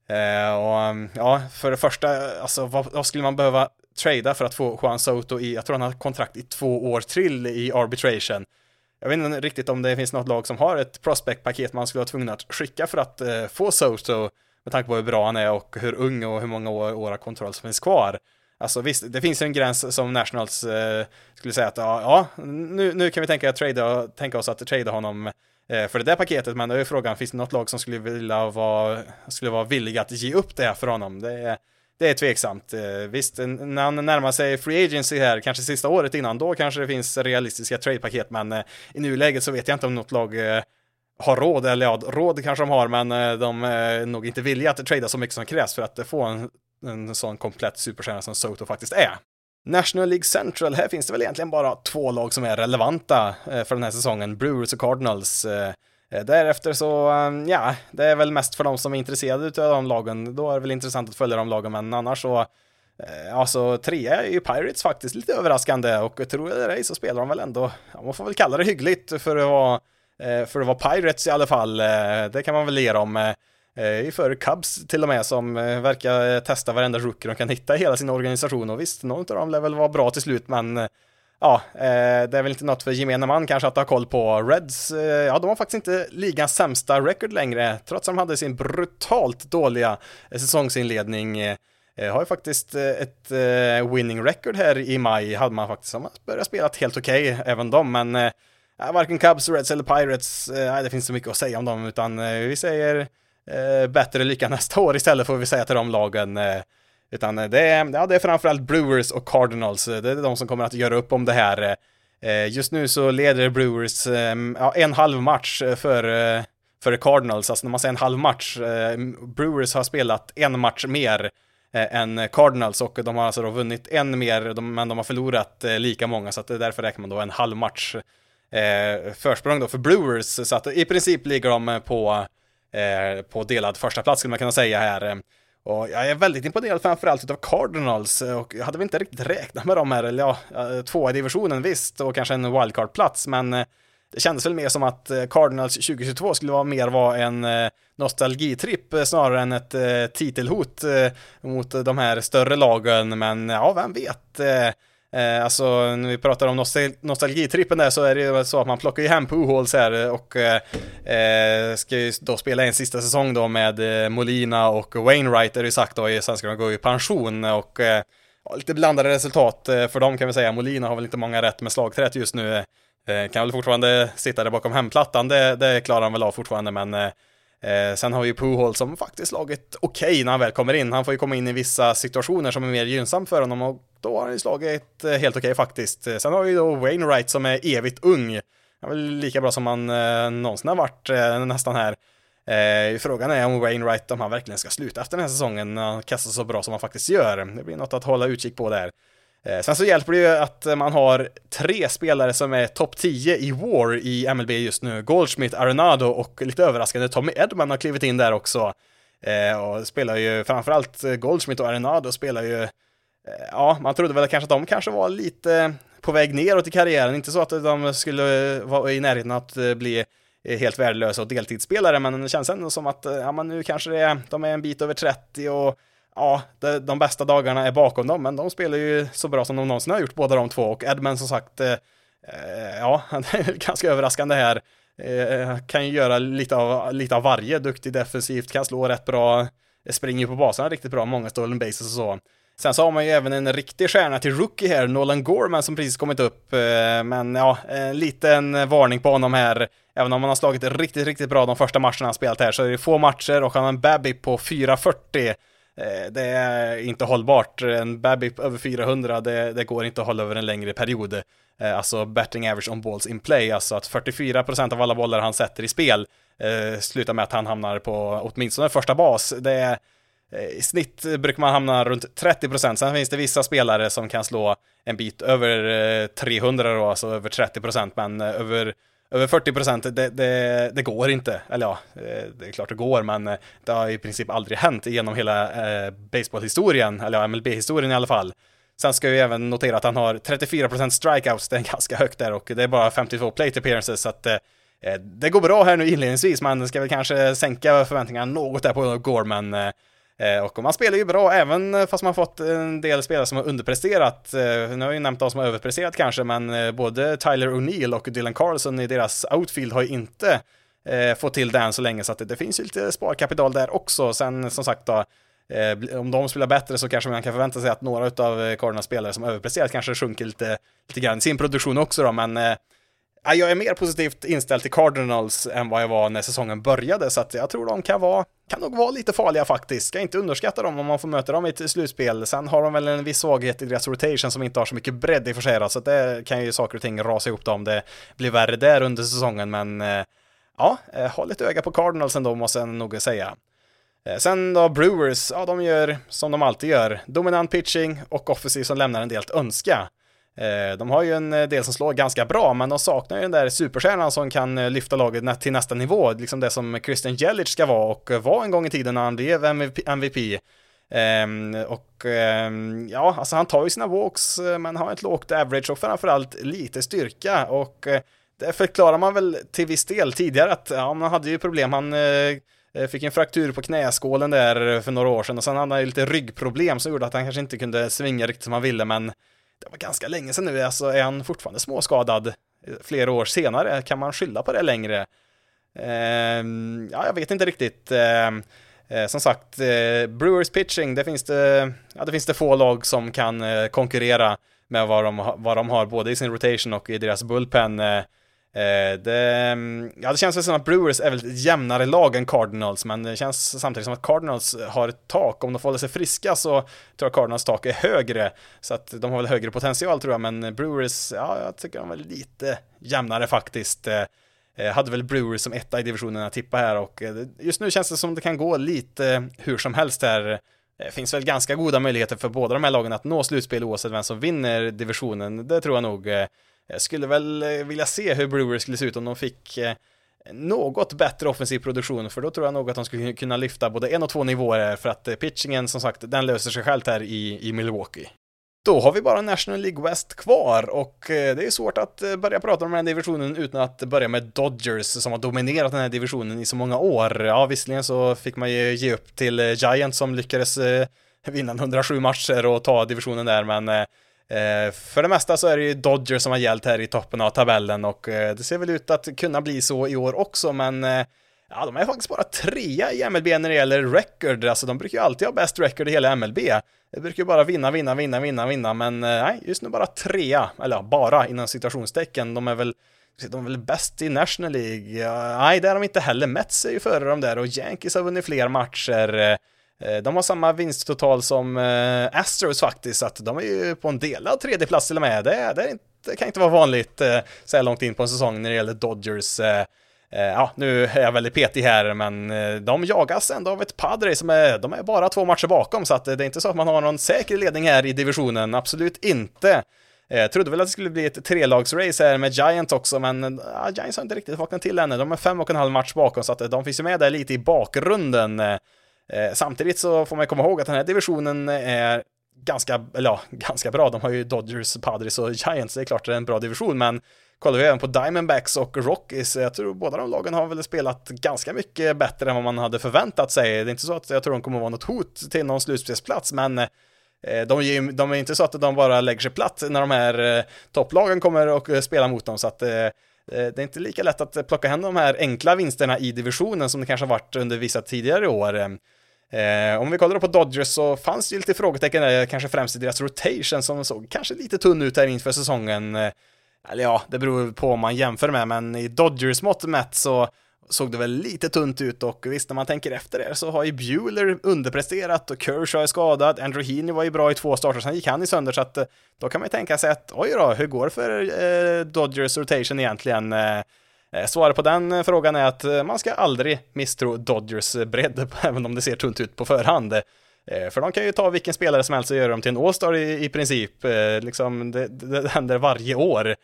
Eh, och mm, ja, för det första, alltså vad, vad, skulle man behöva trada för att få Juan Soto i, jag tror han har kontrakt i två år till i arbitration. Jag vet inte riktigt om det finns något lag som har ett prospect-paket man skulle vara tvungen att skicka för att eh, få Soto med tanke på hur bra han är och hur ung och hur många år, år av kontroll som finns kvar. Alltså visst, det finns en gräns som Nationals eh, skulle säga att ja, ja nu, nu kan vi tänka, trada, tänka oss att trada honom eh, för det där paketet, men då är frågan, finns det något lag som skulle vilja vara, skulle vara villiga att ge upp det här för honom? Det är, det är tveksamt. Eh, visst, när han närmar sig free agency här, kanske sista året innan, då kanske det finns realistiska trade-paket, men eh, i nuläget så vet jag inte om något lag eh, har råd, eller ja, råd kanske de har, men eh, de är nog inte villiga att trada så mycket som krävs för att få en, en sån komplett superstjärna som Soto faktiskt är. National League Central, här finns det väl egentligen bara två lag som är relevanta eh, för den här säsongen, Brewers och Cardinals. Eh, eh, därefter så, ehm, ja, det är väl mest för de som är intresserade av de lagen. Då är det väl intressant att följa de lagen, men annars så, alltså trea är ju Pirates faktiskt lite överraskande och tror jag det så spelar de väl ändå, ja, man får väl kalla det hyggligt för att vara för att vara Pirates i alla fall, det kan man väl ge dem. Eh, för Cubs till och med som eh, verkar eh, testa varenda rookie de kan hitta i hela sin organisation och visst, någon av dem lär väl vara bra till slut men eh, ja, det är väl inte något för gemene man kanske att ha koll på. Reds, ja de har faktiskt inte ligans sämsta record längre, trots att de hade sin brutalt dåliga säsongsinledning. Har ju faktiskt ett winning record här i maj, hade man faktiskt, som börjat spela helt okej, okay, även de, men Ja, varken Cubs, Reds eller Pirates, nej, det finns så mycket att säga om dem, utan vi säger eh, bättre lycka nästa år istället får vi säga till de lagen. Eh, utan eh, det är, ja, det är framförallt Brewers och Cardinals, eh, det är de som kommer att göra upp om det här. Just nu så leder Brewers ja, en halv match för, för Cardinals, alltså när man säger en halv match, Brewers har spelat en match mer än Cardinals och de har alltså då vunnit en mer, men de har förlorat lika många, så att därför räknar man då en halv match eh, försprång då för Brewers, så att i princip ligger de på, Eh, på delad första plats skulle man kunna säga här. Och jag är väldigt imponerad framförallt utav Cardinals eh, och jag hade väl inte riktigt räknat med dem här, eller ja, eh, tvåa i divisionen visst och kanske en wildcard-plats, men det kändes väl mer som att Cardinals 2022 skulle vara mer vara en nostalgitripp snarare än ett titelhot mot de här större lagen, men ja, vem vet. Eh, alltså när vi pratar om nostal nostalgitrippen där så är det ju så att man plockar ju hem Pujols här och eh, eh ska ju då spela en sista säsong då med eh, Molina och Wainwright är det ju sagt då, sen ska de gå i pension och eh, lite blandade resultat eh, för dem kan vi säga. Molina har väl inte många rätt med slagträet just nu. Eh, kan väl fortfarande sitta där bakom hemplattan, det, det klarar han väl av fortfarande men Eh, sen har vi Puhol som faktiskt slagit okej okay när han väl kommer in. Han får ju komma in i vissa situationer som är mer gynnsamt för honom och då har han ju slagit eh, helt okej okay, faktiskt. Eh, sen har vi då Wainwright som är evigt ung. Han är väl lika bra som han eh, någonsin har varit eh, nästan här. Eh, frågan är om Wainwright, om han verkligen ska sluta efter den här säsongen när han kastar så bra som han faktiskt gör. Det blir något att hålla utkik på där. Eh, sen så hjälper det ju att man har tre spelare som är topp 10 i War i MLB just nu. Goldschmidt, Arenado och lite överraskande Tommy Edman har klivit in där också. Eh, och spelar ju framförallt Goldschmidt och Arenado spelar ju, eh, ja, man trodde väl kanske att de kanske var lite på väg neråt i karriären, inte så att de skulle vara i närheten att eh, bli eh, helt värdelösa och deltidsspelare, men det känns ändå som att, ja men nu kanske det är, de är en bit över 30 och ja, de, de bästa dagarna är bakom dem, men de spelar ju så bra som de någonsin har gjort, båda de två. Och Edmund som sagt, eh, eh ja, han är ganska överraskande här. Eh, eh, kan ju göra lite av, lite av varje, duktig defensivt, kan slå rätt bra, springer på baserna riktigt bra, många stolen bases och så. Sen så har man ju även en riktig stjärna till rookie här, Nolan Gorman som precis kommit upp, eh, men ja, en liten varning på honom här. Även om han har slagit riktigt, riktigt bra de första matcherna han spelat här så är det få matcher och han har en Babbitt på 440 Eh, det är inte hållbart. En BABIP över 400, det, det, går inte att hålla över en längre period. Eh, alltså betting average on balls in play, alltså att 44% av alla bollar han sätter i spel eh, slutar med att han hamnar på åtminstone första bas. Det är, eh, I snitt brukar man hamna runt 30%, sen finns det vissa spelare som kan slå en bit över 300 då, alltså över 30%, men över över 40 procent, det, det, det, går inte. Eller ja, eh, det är klart det går, men eh, det har i princip aldrig hänt genom hela eh, baseballhistorien, eller ja, MLB-historien i alla fall. Sen ska vi även notera att han har 34 procent strikeouts, det är ganska högt där och det är bara 52 plate appearances, så att eh, eh, det går bra här nu inledningsvis, man ska väl kanske sänka förväntningarna något där på Gorman. Eh, och man spelar ju bra även fast man fått en del spelare som har underpresterat. Eh, nu har jag ju nämnt de som har överpresterat kanske, men eh, både Tyler O'Neill och Dylan Carlson i deras outfield har ju inte fått till det än så länge, så att det finns ju lite sparkapital där också. Sen som sagt då, om de spelar bättre så kanske man kan förvänta sig att några av Cardinals spelare som överpresterat kanske sjunker lite, lite grann i sin produktion också då, men jag är mer positivt inställd till Cardinals än vad jag var när säsongen började, så att jag tror de kan vara, kan nog vara lite farliga faktiskt. Ska inte underskatta dem om man får möta dem i ett slutspel. Sen har de väl en viss svaghet i deras rotation som inte har så mycket bredd i och för sig, så att det kan ju saker och ting rasa ihop då om det blir värre där under säsongen, men eh, ja, håll ha lite öga på Cardinals ändå måste jag nog säga. Eh, sen då Brewers, ja de gör som de alltid gör, dominant pitching och offensiv som lämnar en del att önska. Eh, de har ju en eh, del som slår ganska bra, men de saknar ju den där superstjärnan som kan eh, lyfta laget till nästa nivå, liksom det som Christian Jelic ska vara. Och var en gång i tiden när han blev MVP. Ehm, och ehm, ja, alltså han tar ju sina walks, men har ett lågt average och framförallt lite styrka. Och det förklarar man väl till viss del. Tidigare att ja, man hade ju problem, han fick en fraktur på knäskålen där för några år sedan och sen hade han ju lite ryggproblem som gjorde att han kanske inte kunde svinga riktigt som han ville, men det var ganska länge sedan nu, alltså är han fortfarande småskadad flera år senare? Kan man skylla på det längre? Eh, ja, jag vet inte riktigt. Eh, eh, som sagt, eh, Brewers pitching, det finns det, ja, det finns det få lag som kan eh, konkurrera med vad de, vad de har både i sin rotation och i deras bullpen. Eh, Eh, det, mm, ja, det känns väl som att Brewers är väl ett jämnare lag än Cardinals, men det känns samtidigt som att Cardinals har ett tak. Om de får hålla sig friska så tror jag Cardinals tak är högre, så att de har väl högre potential tror jag, men Brewers, ja, jag tycker de är lite jämnare faktiskt. Jag hade väl Brewers som etta i divisionen att tippa här och just nu känns det som det kan gå lite hur som helst här. Det finns väl ganska goda möjligheter för båda de här lagen att nå slutspel oavsett vem som vinner divisionen. Det tror jag nog. Jag skulle väl eh, vilja se hur Brewers skulle se ut om de fick eh, något bättre offensiv produktion, för då tror jag nog att de skulle kunna lyfta både en och två nivåer, för att eh, pitchingen, som sagt, den löser sig självt här i, i Milwaukee. Då har vi bara National League West kvar och det är svårt att börja prata om den här divisionen utan att börja med Dodgers som har dominerat den här divisionen i så många år. Ja, visserligen så fick man ju ge upp till Giants som lyckades vinna 107 matcher och ta divisionen där, men Eh, för det mesta så är det ju Dodgers som har gällt här i toppen av tabellen och eh, det ser väl ut att kunna bli så i år också, men eh, ja, de är faktiskt bara trea i MLB när det gäller record, alltså de brukar ju alltid ha bäst record i hela MLB. De brukar ju bara vinna, vinna, vinna, vinna, vinna, men nej, just nu bara trea, eller ja, bara inom citationstecken, de är väl de är väl bäst i National League? Ja, nej, det är de inte heller. Mets är ju före dem där och Yankees har vunnit fler matcher. Eh, de har samma vinsttotal som eh, Astros faktiskt, så att de är ju på en delad tredjeplats till och med. Det, det, det kan inte vara vanligt eh, så här långt in på en säsong när det gäller Dodgers. Ja, nu är jag väldigt petig här, men de jagas ändå av ett Padre som är, de är bara två matcher bakom, så att det är inte så att man har någon säker ledning här i divisionen, absolut inte. Jag trodde väl att det skulle bli ett trelagsrace här med Giants också, men ja, Giants har inte riktigt vaknat till ännu. De är fem och en halv match bakom, så att de finns ju med där lite i bakgrunden. Eh, samtidigt så får man komma ihåg att den här divisionen är ganska, eller ja, ganska bra. De har ju Dodgers, Padres och Giants, det är klart det är en bra division, men kollar vi även på Diamondbacks och Rockies, jag tror båda de lagen har väl spelat ganska mycket bättre än vad man hade förväntat sig. Det är inte så att jag tror de kommer vara något hot till någon slutspelsplats, men eh, de, de, de, är inte så att de bara lägger sig platt när de här eh, topplagen kommer och spelar mot dem, så att det är inte lika lätt att plocka hem de här enkla vinsterna i divisionen som det kanske har varit under vissa tidigare år. Eh, om vi kollar på Dodgers så fanns det ju lite frågetecken där, kanske främst i deras rotation som såg kanske lite tunn ut här inför säsongen. Eh, eller ja, det beror på om man jämför med, men i Dodgers mått mätt så såg det väl lite tunt ut och visst, när man tänker efter det så har ju Bueller underpresterat och Kershaw är skadad, Andrew Heaney var ju bra i två starter, sen gick han i sönder, så att eh, då kan man ju tänka sig att oj då, hur går det för eh, Dodgers rotation egentligen? Eh, Eh, svaret på den eh, frågan är att eh, man ska aldrig misstro Dodgers bredd, även om det ser tunt ut på förhand. För de kan ju ta vilken spelare som helst och göra dem till en All-star i, i princip. Liksom, det, det händer varje år.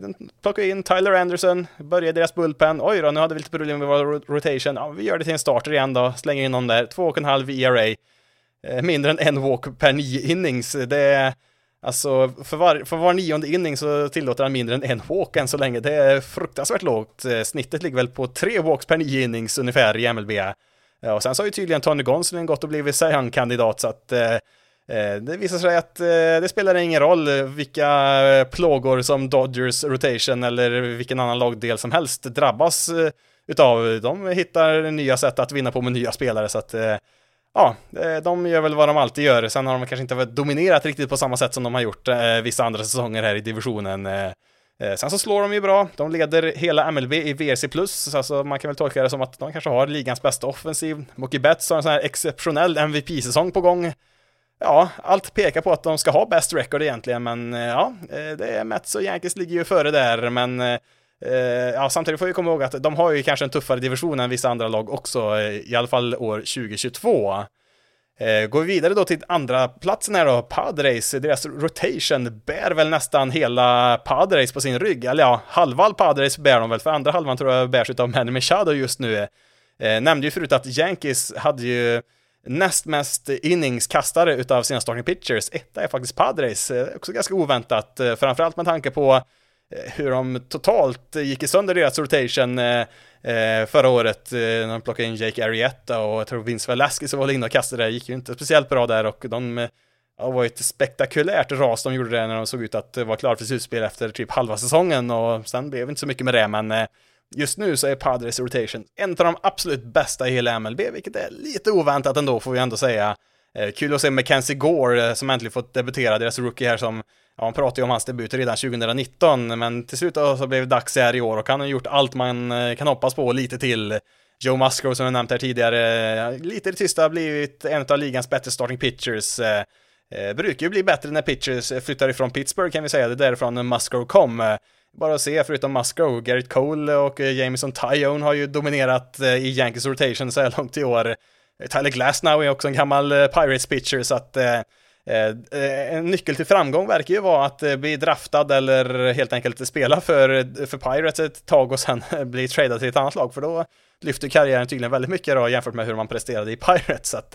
De plockar in Tyler Anderson, börjar deras bullpen. Oj då, nu hade vi lite problem med vår rotation. Ja, vi gör det till en starter igen då, slänger in någon där. 2,5 ERA. Mindre än en walk per nio innings. Det är Alltså, för var, för var nionde inning så tillåter han mindre än en walk än så länge. Det är fruktansvärt lågt. Eh, snittet ligger väl på tre walks per nio innings ungefär i MLB. Eh, och sen så har ju tydligen Tony Gonsolin gått och blivit Cy Young-kandidat, så att eh, det visar sig att det spelar ingen roll vilka plågor som Dodgers rotation eller vilken annan lagdel som helst drabbas utav. De hittar nya sätt att vinna på med nya spelare, så att ja, eh, de gör väl vad de alltid gör. Sen har de kanske inte dominerat riktigt på samma sätt som de har gjort eh, vissa andra säsonger här i divisionen. Eh, sen så slår de ju bra, de leder hela MLB i VRC+, så alltså man kan väl tolka det som att de kanske har ligans bästa offensiv. Mookie Betts har en sån här exceptionell MVP-säsong på gång. Ja, allt pekar på att de ska ha bäst record egentligen, men ja, det är Mets och Yankees ligger ju före där, men Eh, ja, samtidigt får vi komma ihåg att de har ju kanske en tuffare division än vissa andra lag också, eh, i alla fall år 2022. Eh, går vi vidare då till andra platsen här då, Padres, deras rotation bär väl nästan hela Padres på sin rygg, eller ja, halva Padres bär de väl, för andra halvan tror jag bärs av Manny Machado just nu. Eh, nämnde ju förut att Yankees hade ju näst mest Innings kastare utav sina starting pitchers. Etta är faktiskt Padres, eh, också ganska oväntat, eh, framförallt med tanke på Eh, hur de totalt gick i sönder deras rotation eh, eh, förra året eh, när de plockade in Jake Arrieta och jag tror Vince Velasquez var inne och kastade det, gick ju inte speciellt bra där och de eh, det var ett spektakulärt ras de gjorde det när de såg ut att vara klara för slutspel efter typ halva säsongen och sen blev det inte så mycket med det men eh, just nu så är Padres rotation en av de absolut bästa i hela MLB vilket är lite oväntat ändå får vi ändå säga. Eh, kul att se Mackenzie Gore eh, som äntligen fått debutera, deras rookie här som Ja, man pratade ju om hans debut redan 2019, men till slut så blev det dags här i år och han har gjort allt man eh, kan hoppas på och lite till. Joe Musgrove som jag nämnt här tidigare, eh, lite i det tysta blivit en av ligans bättre starting pitchers. Eh, eh, brukar ju bli bättre när pitchers flyttar ifrån Pittsburgh kan vi säga, det är därifrån Musgrove kom. Bara att se, förutom Musgrove, Garrett Cole och Jameson Tyone har ju dominerat i Yankees rotation så här långt i år. Tyler Glasnow är också en gammal Pirates pitcher, så att eh, Eh, eh, en nyckel till framgång verkar ju vara att eh, bli draftad eller helt enkelt spela för, för Pirates ett tag och sen bli tradad till ett annat lag, för då lyfter karriären tydligen väldigt mycket då jämfört med hur man presterade i Pirates. Så att,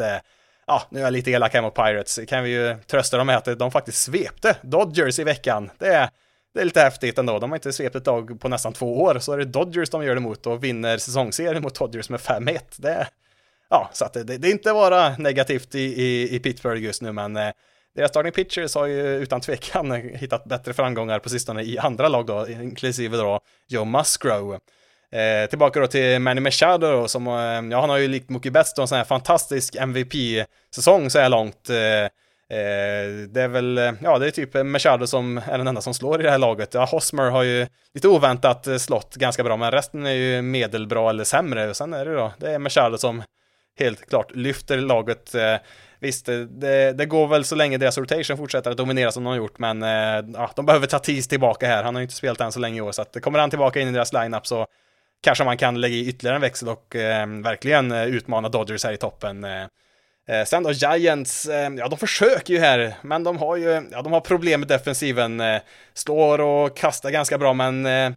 ja, nu är jag lite elak här mot Pirates, kan vi ju trösta dem med att de faktiskt svepte Dodgers i veckan. Det är, det är lite häftigt ändå, de har inte svept ett lag på nästan två år, så är det Dodgers de gör det mot och vinner säsongsserien mot Dodgers med 5-1. Det är ja, så att det, det, är inte bara negativt i, i, i Pittsburgh just nu, men eh, deras starting pitchers har ju utan tvekan hittat bättre framgångar på sistone i andra lag då, inklusive då Joe Musgrove. Eh, tillbaka då till Manny Machado då, som, eh, ja han har ju likt Mookie Betts då en sån här fantastisk MVP-säsong så här långt. Eh, eh, det är väl, eh, ja det är typ Machado som är den enda som slår i det här laget. Ja, Hosmer har ju lite oväntat eh, slått ganska bra, men resten är ju medelbra eller sämre. Och sen är det då, det är Machado som helt klart lyfter laget. Eh, visst, det, det, går väl så länge deras rotation fortsätter att dominera som de har gjort, men eh, ja, de behöver ta tis tillbaka här. Han har ju inte spelat än så länge i år, så att kommer han tillbaka in i deras lineup så kanske man kan lägga i ytterligare en växel och eh, verkligen eh, utmana Dodgers här i toppen. Eh, sen då Giants, eh, ja de försöker ju här, men de har ju, ja de har problem med defensiven. Eh, slår och kastar ganska bra, men Eh,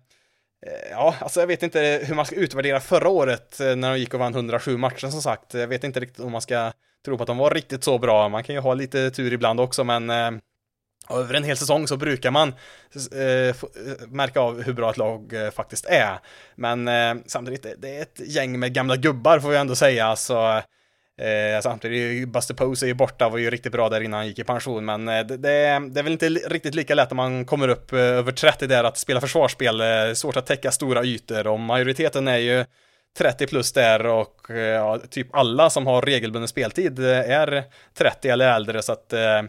Eh, ja, alltså jag vet inte hur man ska utvärdera förra året eh, när de gick och vann 107 matcher som sagt. Jag vet inte riktigt om man ska tro på att de var riktigt så bra. Man kan ju ha lite tur ibland också, men eh, över en hel säsong så brukar man eh, eh märka av hur bra ett lag eh, faktiskt är. Men samtidigt, det är ett gäng med gamla gubbar får vi ändå säga, så Eh, samtidigt, Buster Pose är ju borta, var ju riktigt bra där innan han gick i pension, men eh, det, det, det, är väl inte riktigt lika lätt om man kommer upp eh, över 30 där att spela försvarsspel, eh, svårt att täcka stora ytor och majoriteten är ju 30 plus där och ja, typ alla som har regelbunden speltid är 30 eller äldre så att ehm,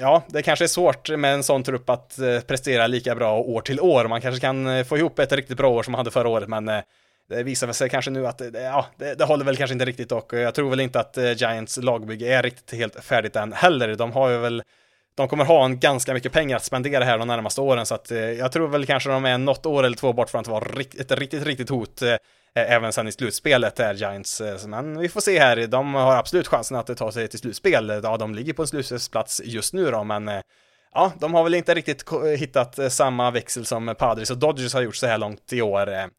Ja, det kanske är svårt med en sån trupp att prestera lika bra år till år. Man kanske kan få ihop ett riktigt bra år som man hade förra året, men det visar sig kanske nu att det, ja, det, det, håller väl kanske inte riktigt och jag tror väl inte att eh, Giants lagbygge är riktigt helt färdigt än heller. De har ju väl de kommer ha en ganska mycket pengar att spendera här de närmaste åren så att eh, jag tror väl kanske de är något år eller två bort från att vara ett riktigt, riktigt hot eh, även sen i slutspelet där Giants. Men vi får se här, de har absolut chansen att ta sig till slutspel. Ja, de ligger på en slutspelsplats just nu då, men ja, de har väl inte riktigt hittat samma växel som Padres och Dodgers har gjort så här långt i år.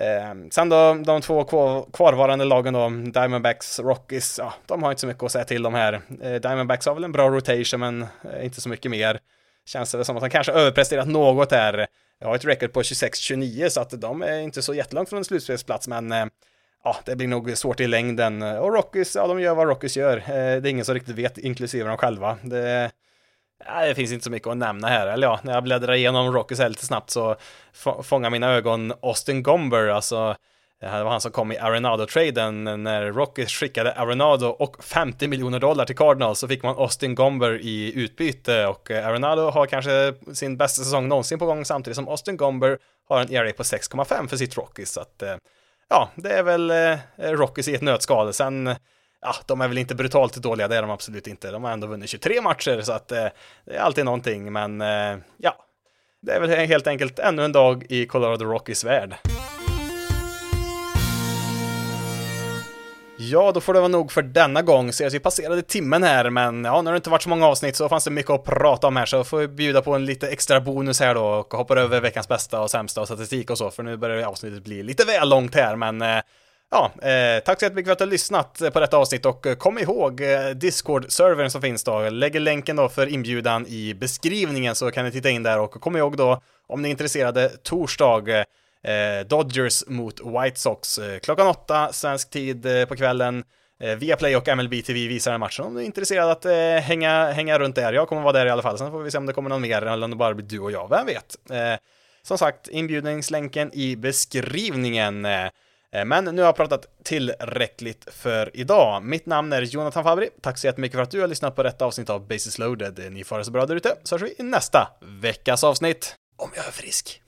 Eh, sen då, de två kvarvarande lagen då, Diamondbacks, Rockies, ja, de har inte så mycket att säga till de här. Eh, Diamondbacks har väl en bra rotation, men eh, inte så mycket mer. Känns det som att de kanske överpresterat något där. Jag har ett record på 26-29, så att de är inte så jättelångt från en slutspelsplats, men eh, ja, det blir nog svårt i längden. Och Rockies, ja, de gör vad Rockies gör. Eh, det är ingen som riktigt vet, inklusive de själva. Det, det finns inte så mycket att nämna här. Eller ja, när jag bläddrar igenom Rockies här lite snabbt så fångar mina ögon Austin Gomber, alltså det var han som kom i Arenado-traden när Rockies skickade Arenado och 50 miljoner dollar till Cardinals så fick man Austin Gomber i utbyte och eh, Arenado har kanske sin bästa säsong någonsin på gång samtidigt som Austin Gomber har en ERA på 6,5 för sitt Rockies så att eh, ja, det är väl eh, Rockies i ett nötskal. Sen, ja, de är väl inte brutalt dåliga, det är de absolut inte. De har ändå vunnit 23 matcher, så att eh, det är alltid någonting, men eh, ja, det är väl helt enkelt ännu en dag i Colorado Rockies värld. Ja, då får det vara nog för denna gång. Ser vi passerade timmen här, men ja, nu har det inte varit så många avsnitt så fanns det mycket att prata om här, så får vi bjuda på en lite extra bonus här då och hoppar över veckans bästa och sämsta och statistik och så, för nu börjar avsnittet bli lite väl långt här, men eh, Ja, eh, tack så jättemycket för att du har lyssnat eh, på detta avsnitt och eh, kom ihåg eh, Discord-servern som finns då. Lägger länken då för inbjudan i beskrivningen så kan ni titta in där och kom ihåg då om ni är intresserade torsdag eh, eh Dodgers mot White Sox eh, klockan åtta svensk tid eh, på kvällen. Eh, Viaplay och MLB TV visar den matchen om du är intresserad att eh, hänga, hänga runt där. Jag kommer vara där i alla fall, sen får vi se om det kommer någon mer eller om det bara blir du och jag, vem vet. Eh, som sagt, inbjudningslänken i beskrivningen. Eh, men nu har jag pratat tillräckligt för idag. Mitt namn är Jonathan Fabri. Tack så jättemycket för att du har lyssnat på detta avsnitt av Basis loaded. Ni får det så bra där ute, så hörs vi i nästa veckas avsnitt. Om jag är frisk.